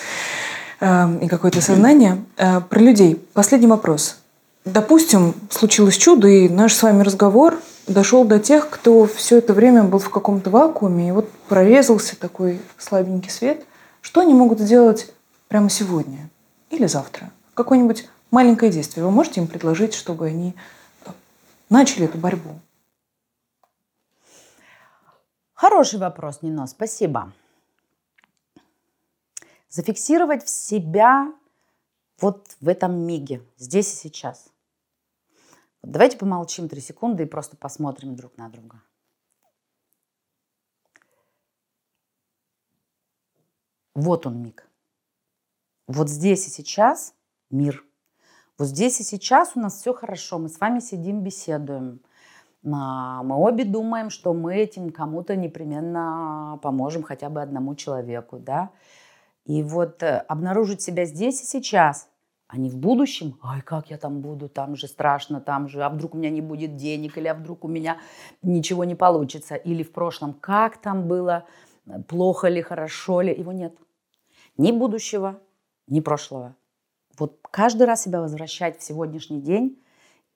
э, и какое-то сознание. Э, про людей. Последний вопрос. Допустим, случилось чудо, и наш с вами разговор дошел до тех, кто все это время был в каком-то вакууме, и вот прорезался такой слабенький свет. Что они могут сделать прямо сегодня или завтра? Какое-нибудь маленькое действие вы можете им предложить, чтобы они начали эту борьбу? Хороший вопрос, Нино, спасибо. Зафиксировать в себя вот в этом миге, здесь и сейчас. Давайте помолчим три секунды и просто посмотрим друг на друга. Вот он миг. Вот здесь и сейчас мир. Вот здесь и сейчас у нас все хорошо. Мы с вами сидим, беседуем. А, мы обе думаем, что мы этим кому-то непременно поможем хотя бы одному человеку, да. И вот э, обнаружить себя здесь и сейчас, а не в будущем. Ай, как я там буду, там же страшно, там же, а вдруг у меня не будет денег, или а вдруг у меня ничего не получится. Или в прошлом, как там было, плохо ли, хорошо ли, его нет. Ни будущего, ни прошлого. Вот каждый раз себя возвращать в сегодняшний день,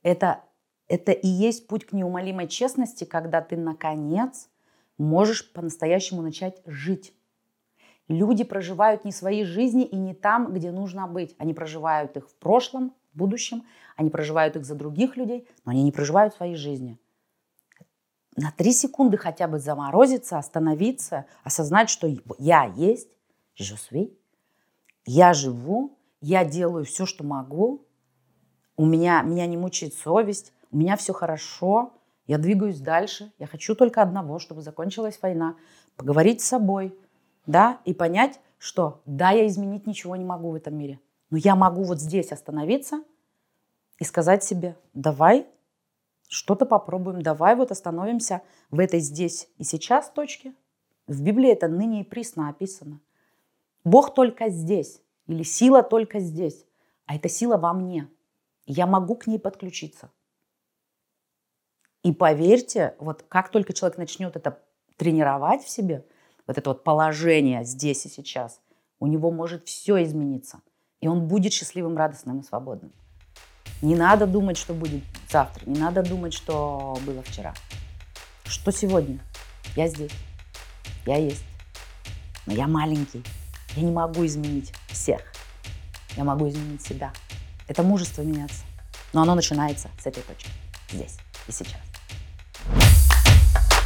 это это и есть путь к неумолимой честности, когда ты, наконец, можешь по-настоящему начать жить. Люди проживают не свои жизни и не там, где нужно быть. Они проживают их в прошлом, в будущем, они проживают их за других людей, но они не проживают свои жизни. На три секунды хотя бы заморозиться, остановиться, осознать, что я есть, je я живу, я делаю все, что могу, у меня, меня не мучает совесть, у меня все хорошо, я двигаюсь дальше, я хочу только одного, чтобы закончилась война, поговорить с собой, да, и понять, что да, я изменить ничего не могу в этом мире, но я могу вот здесь остановиться и сказать себе, давай что-то попробуем, давай вот остановимся в этой здесь и сейчас точке. В Библии это ныне и присно описано. Бог только здесь, или сила только здесь, а эта сила во мне. Я могу к ней подключиться. И поверьте, вот как только человек начнет это тренировать в себе, вот это вот положение здесь и сейчас, у него может все измениться. И он будет счастливым, радостным и свободным. Не надо думать, что будет завтра. Не надо думать, что было вчера. Что сегодня? Я здесь. Я есть. Но я маленький. Я не могу изменить всех. Я могу изменить себя. Это мужество меняться. Но оно начинается с этой точки. Здесь и сейчас.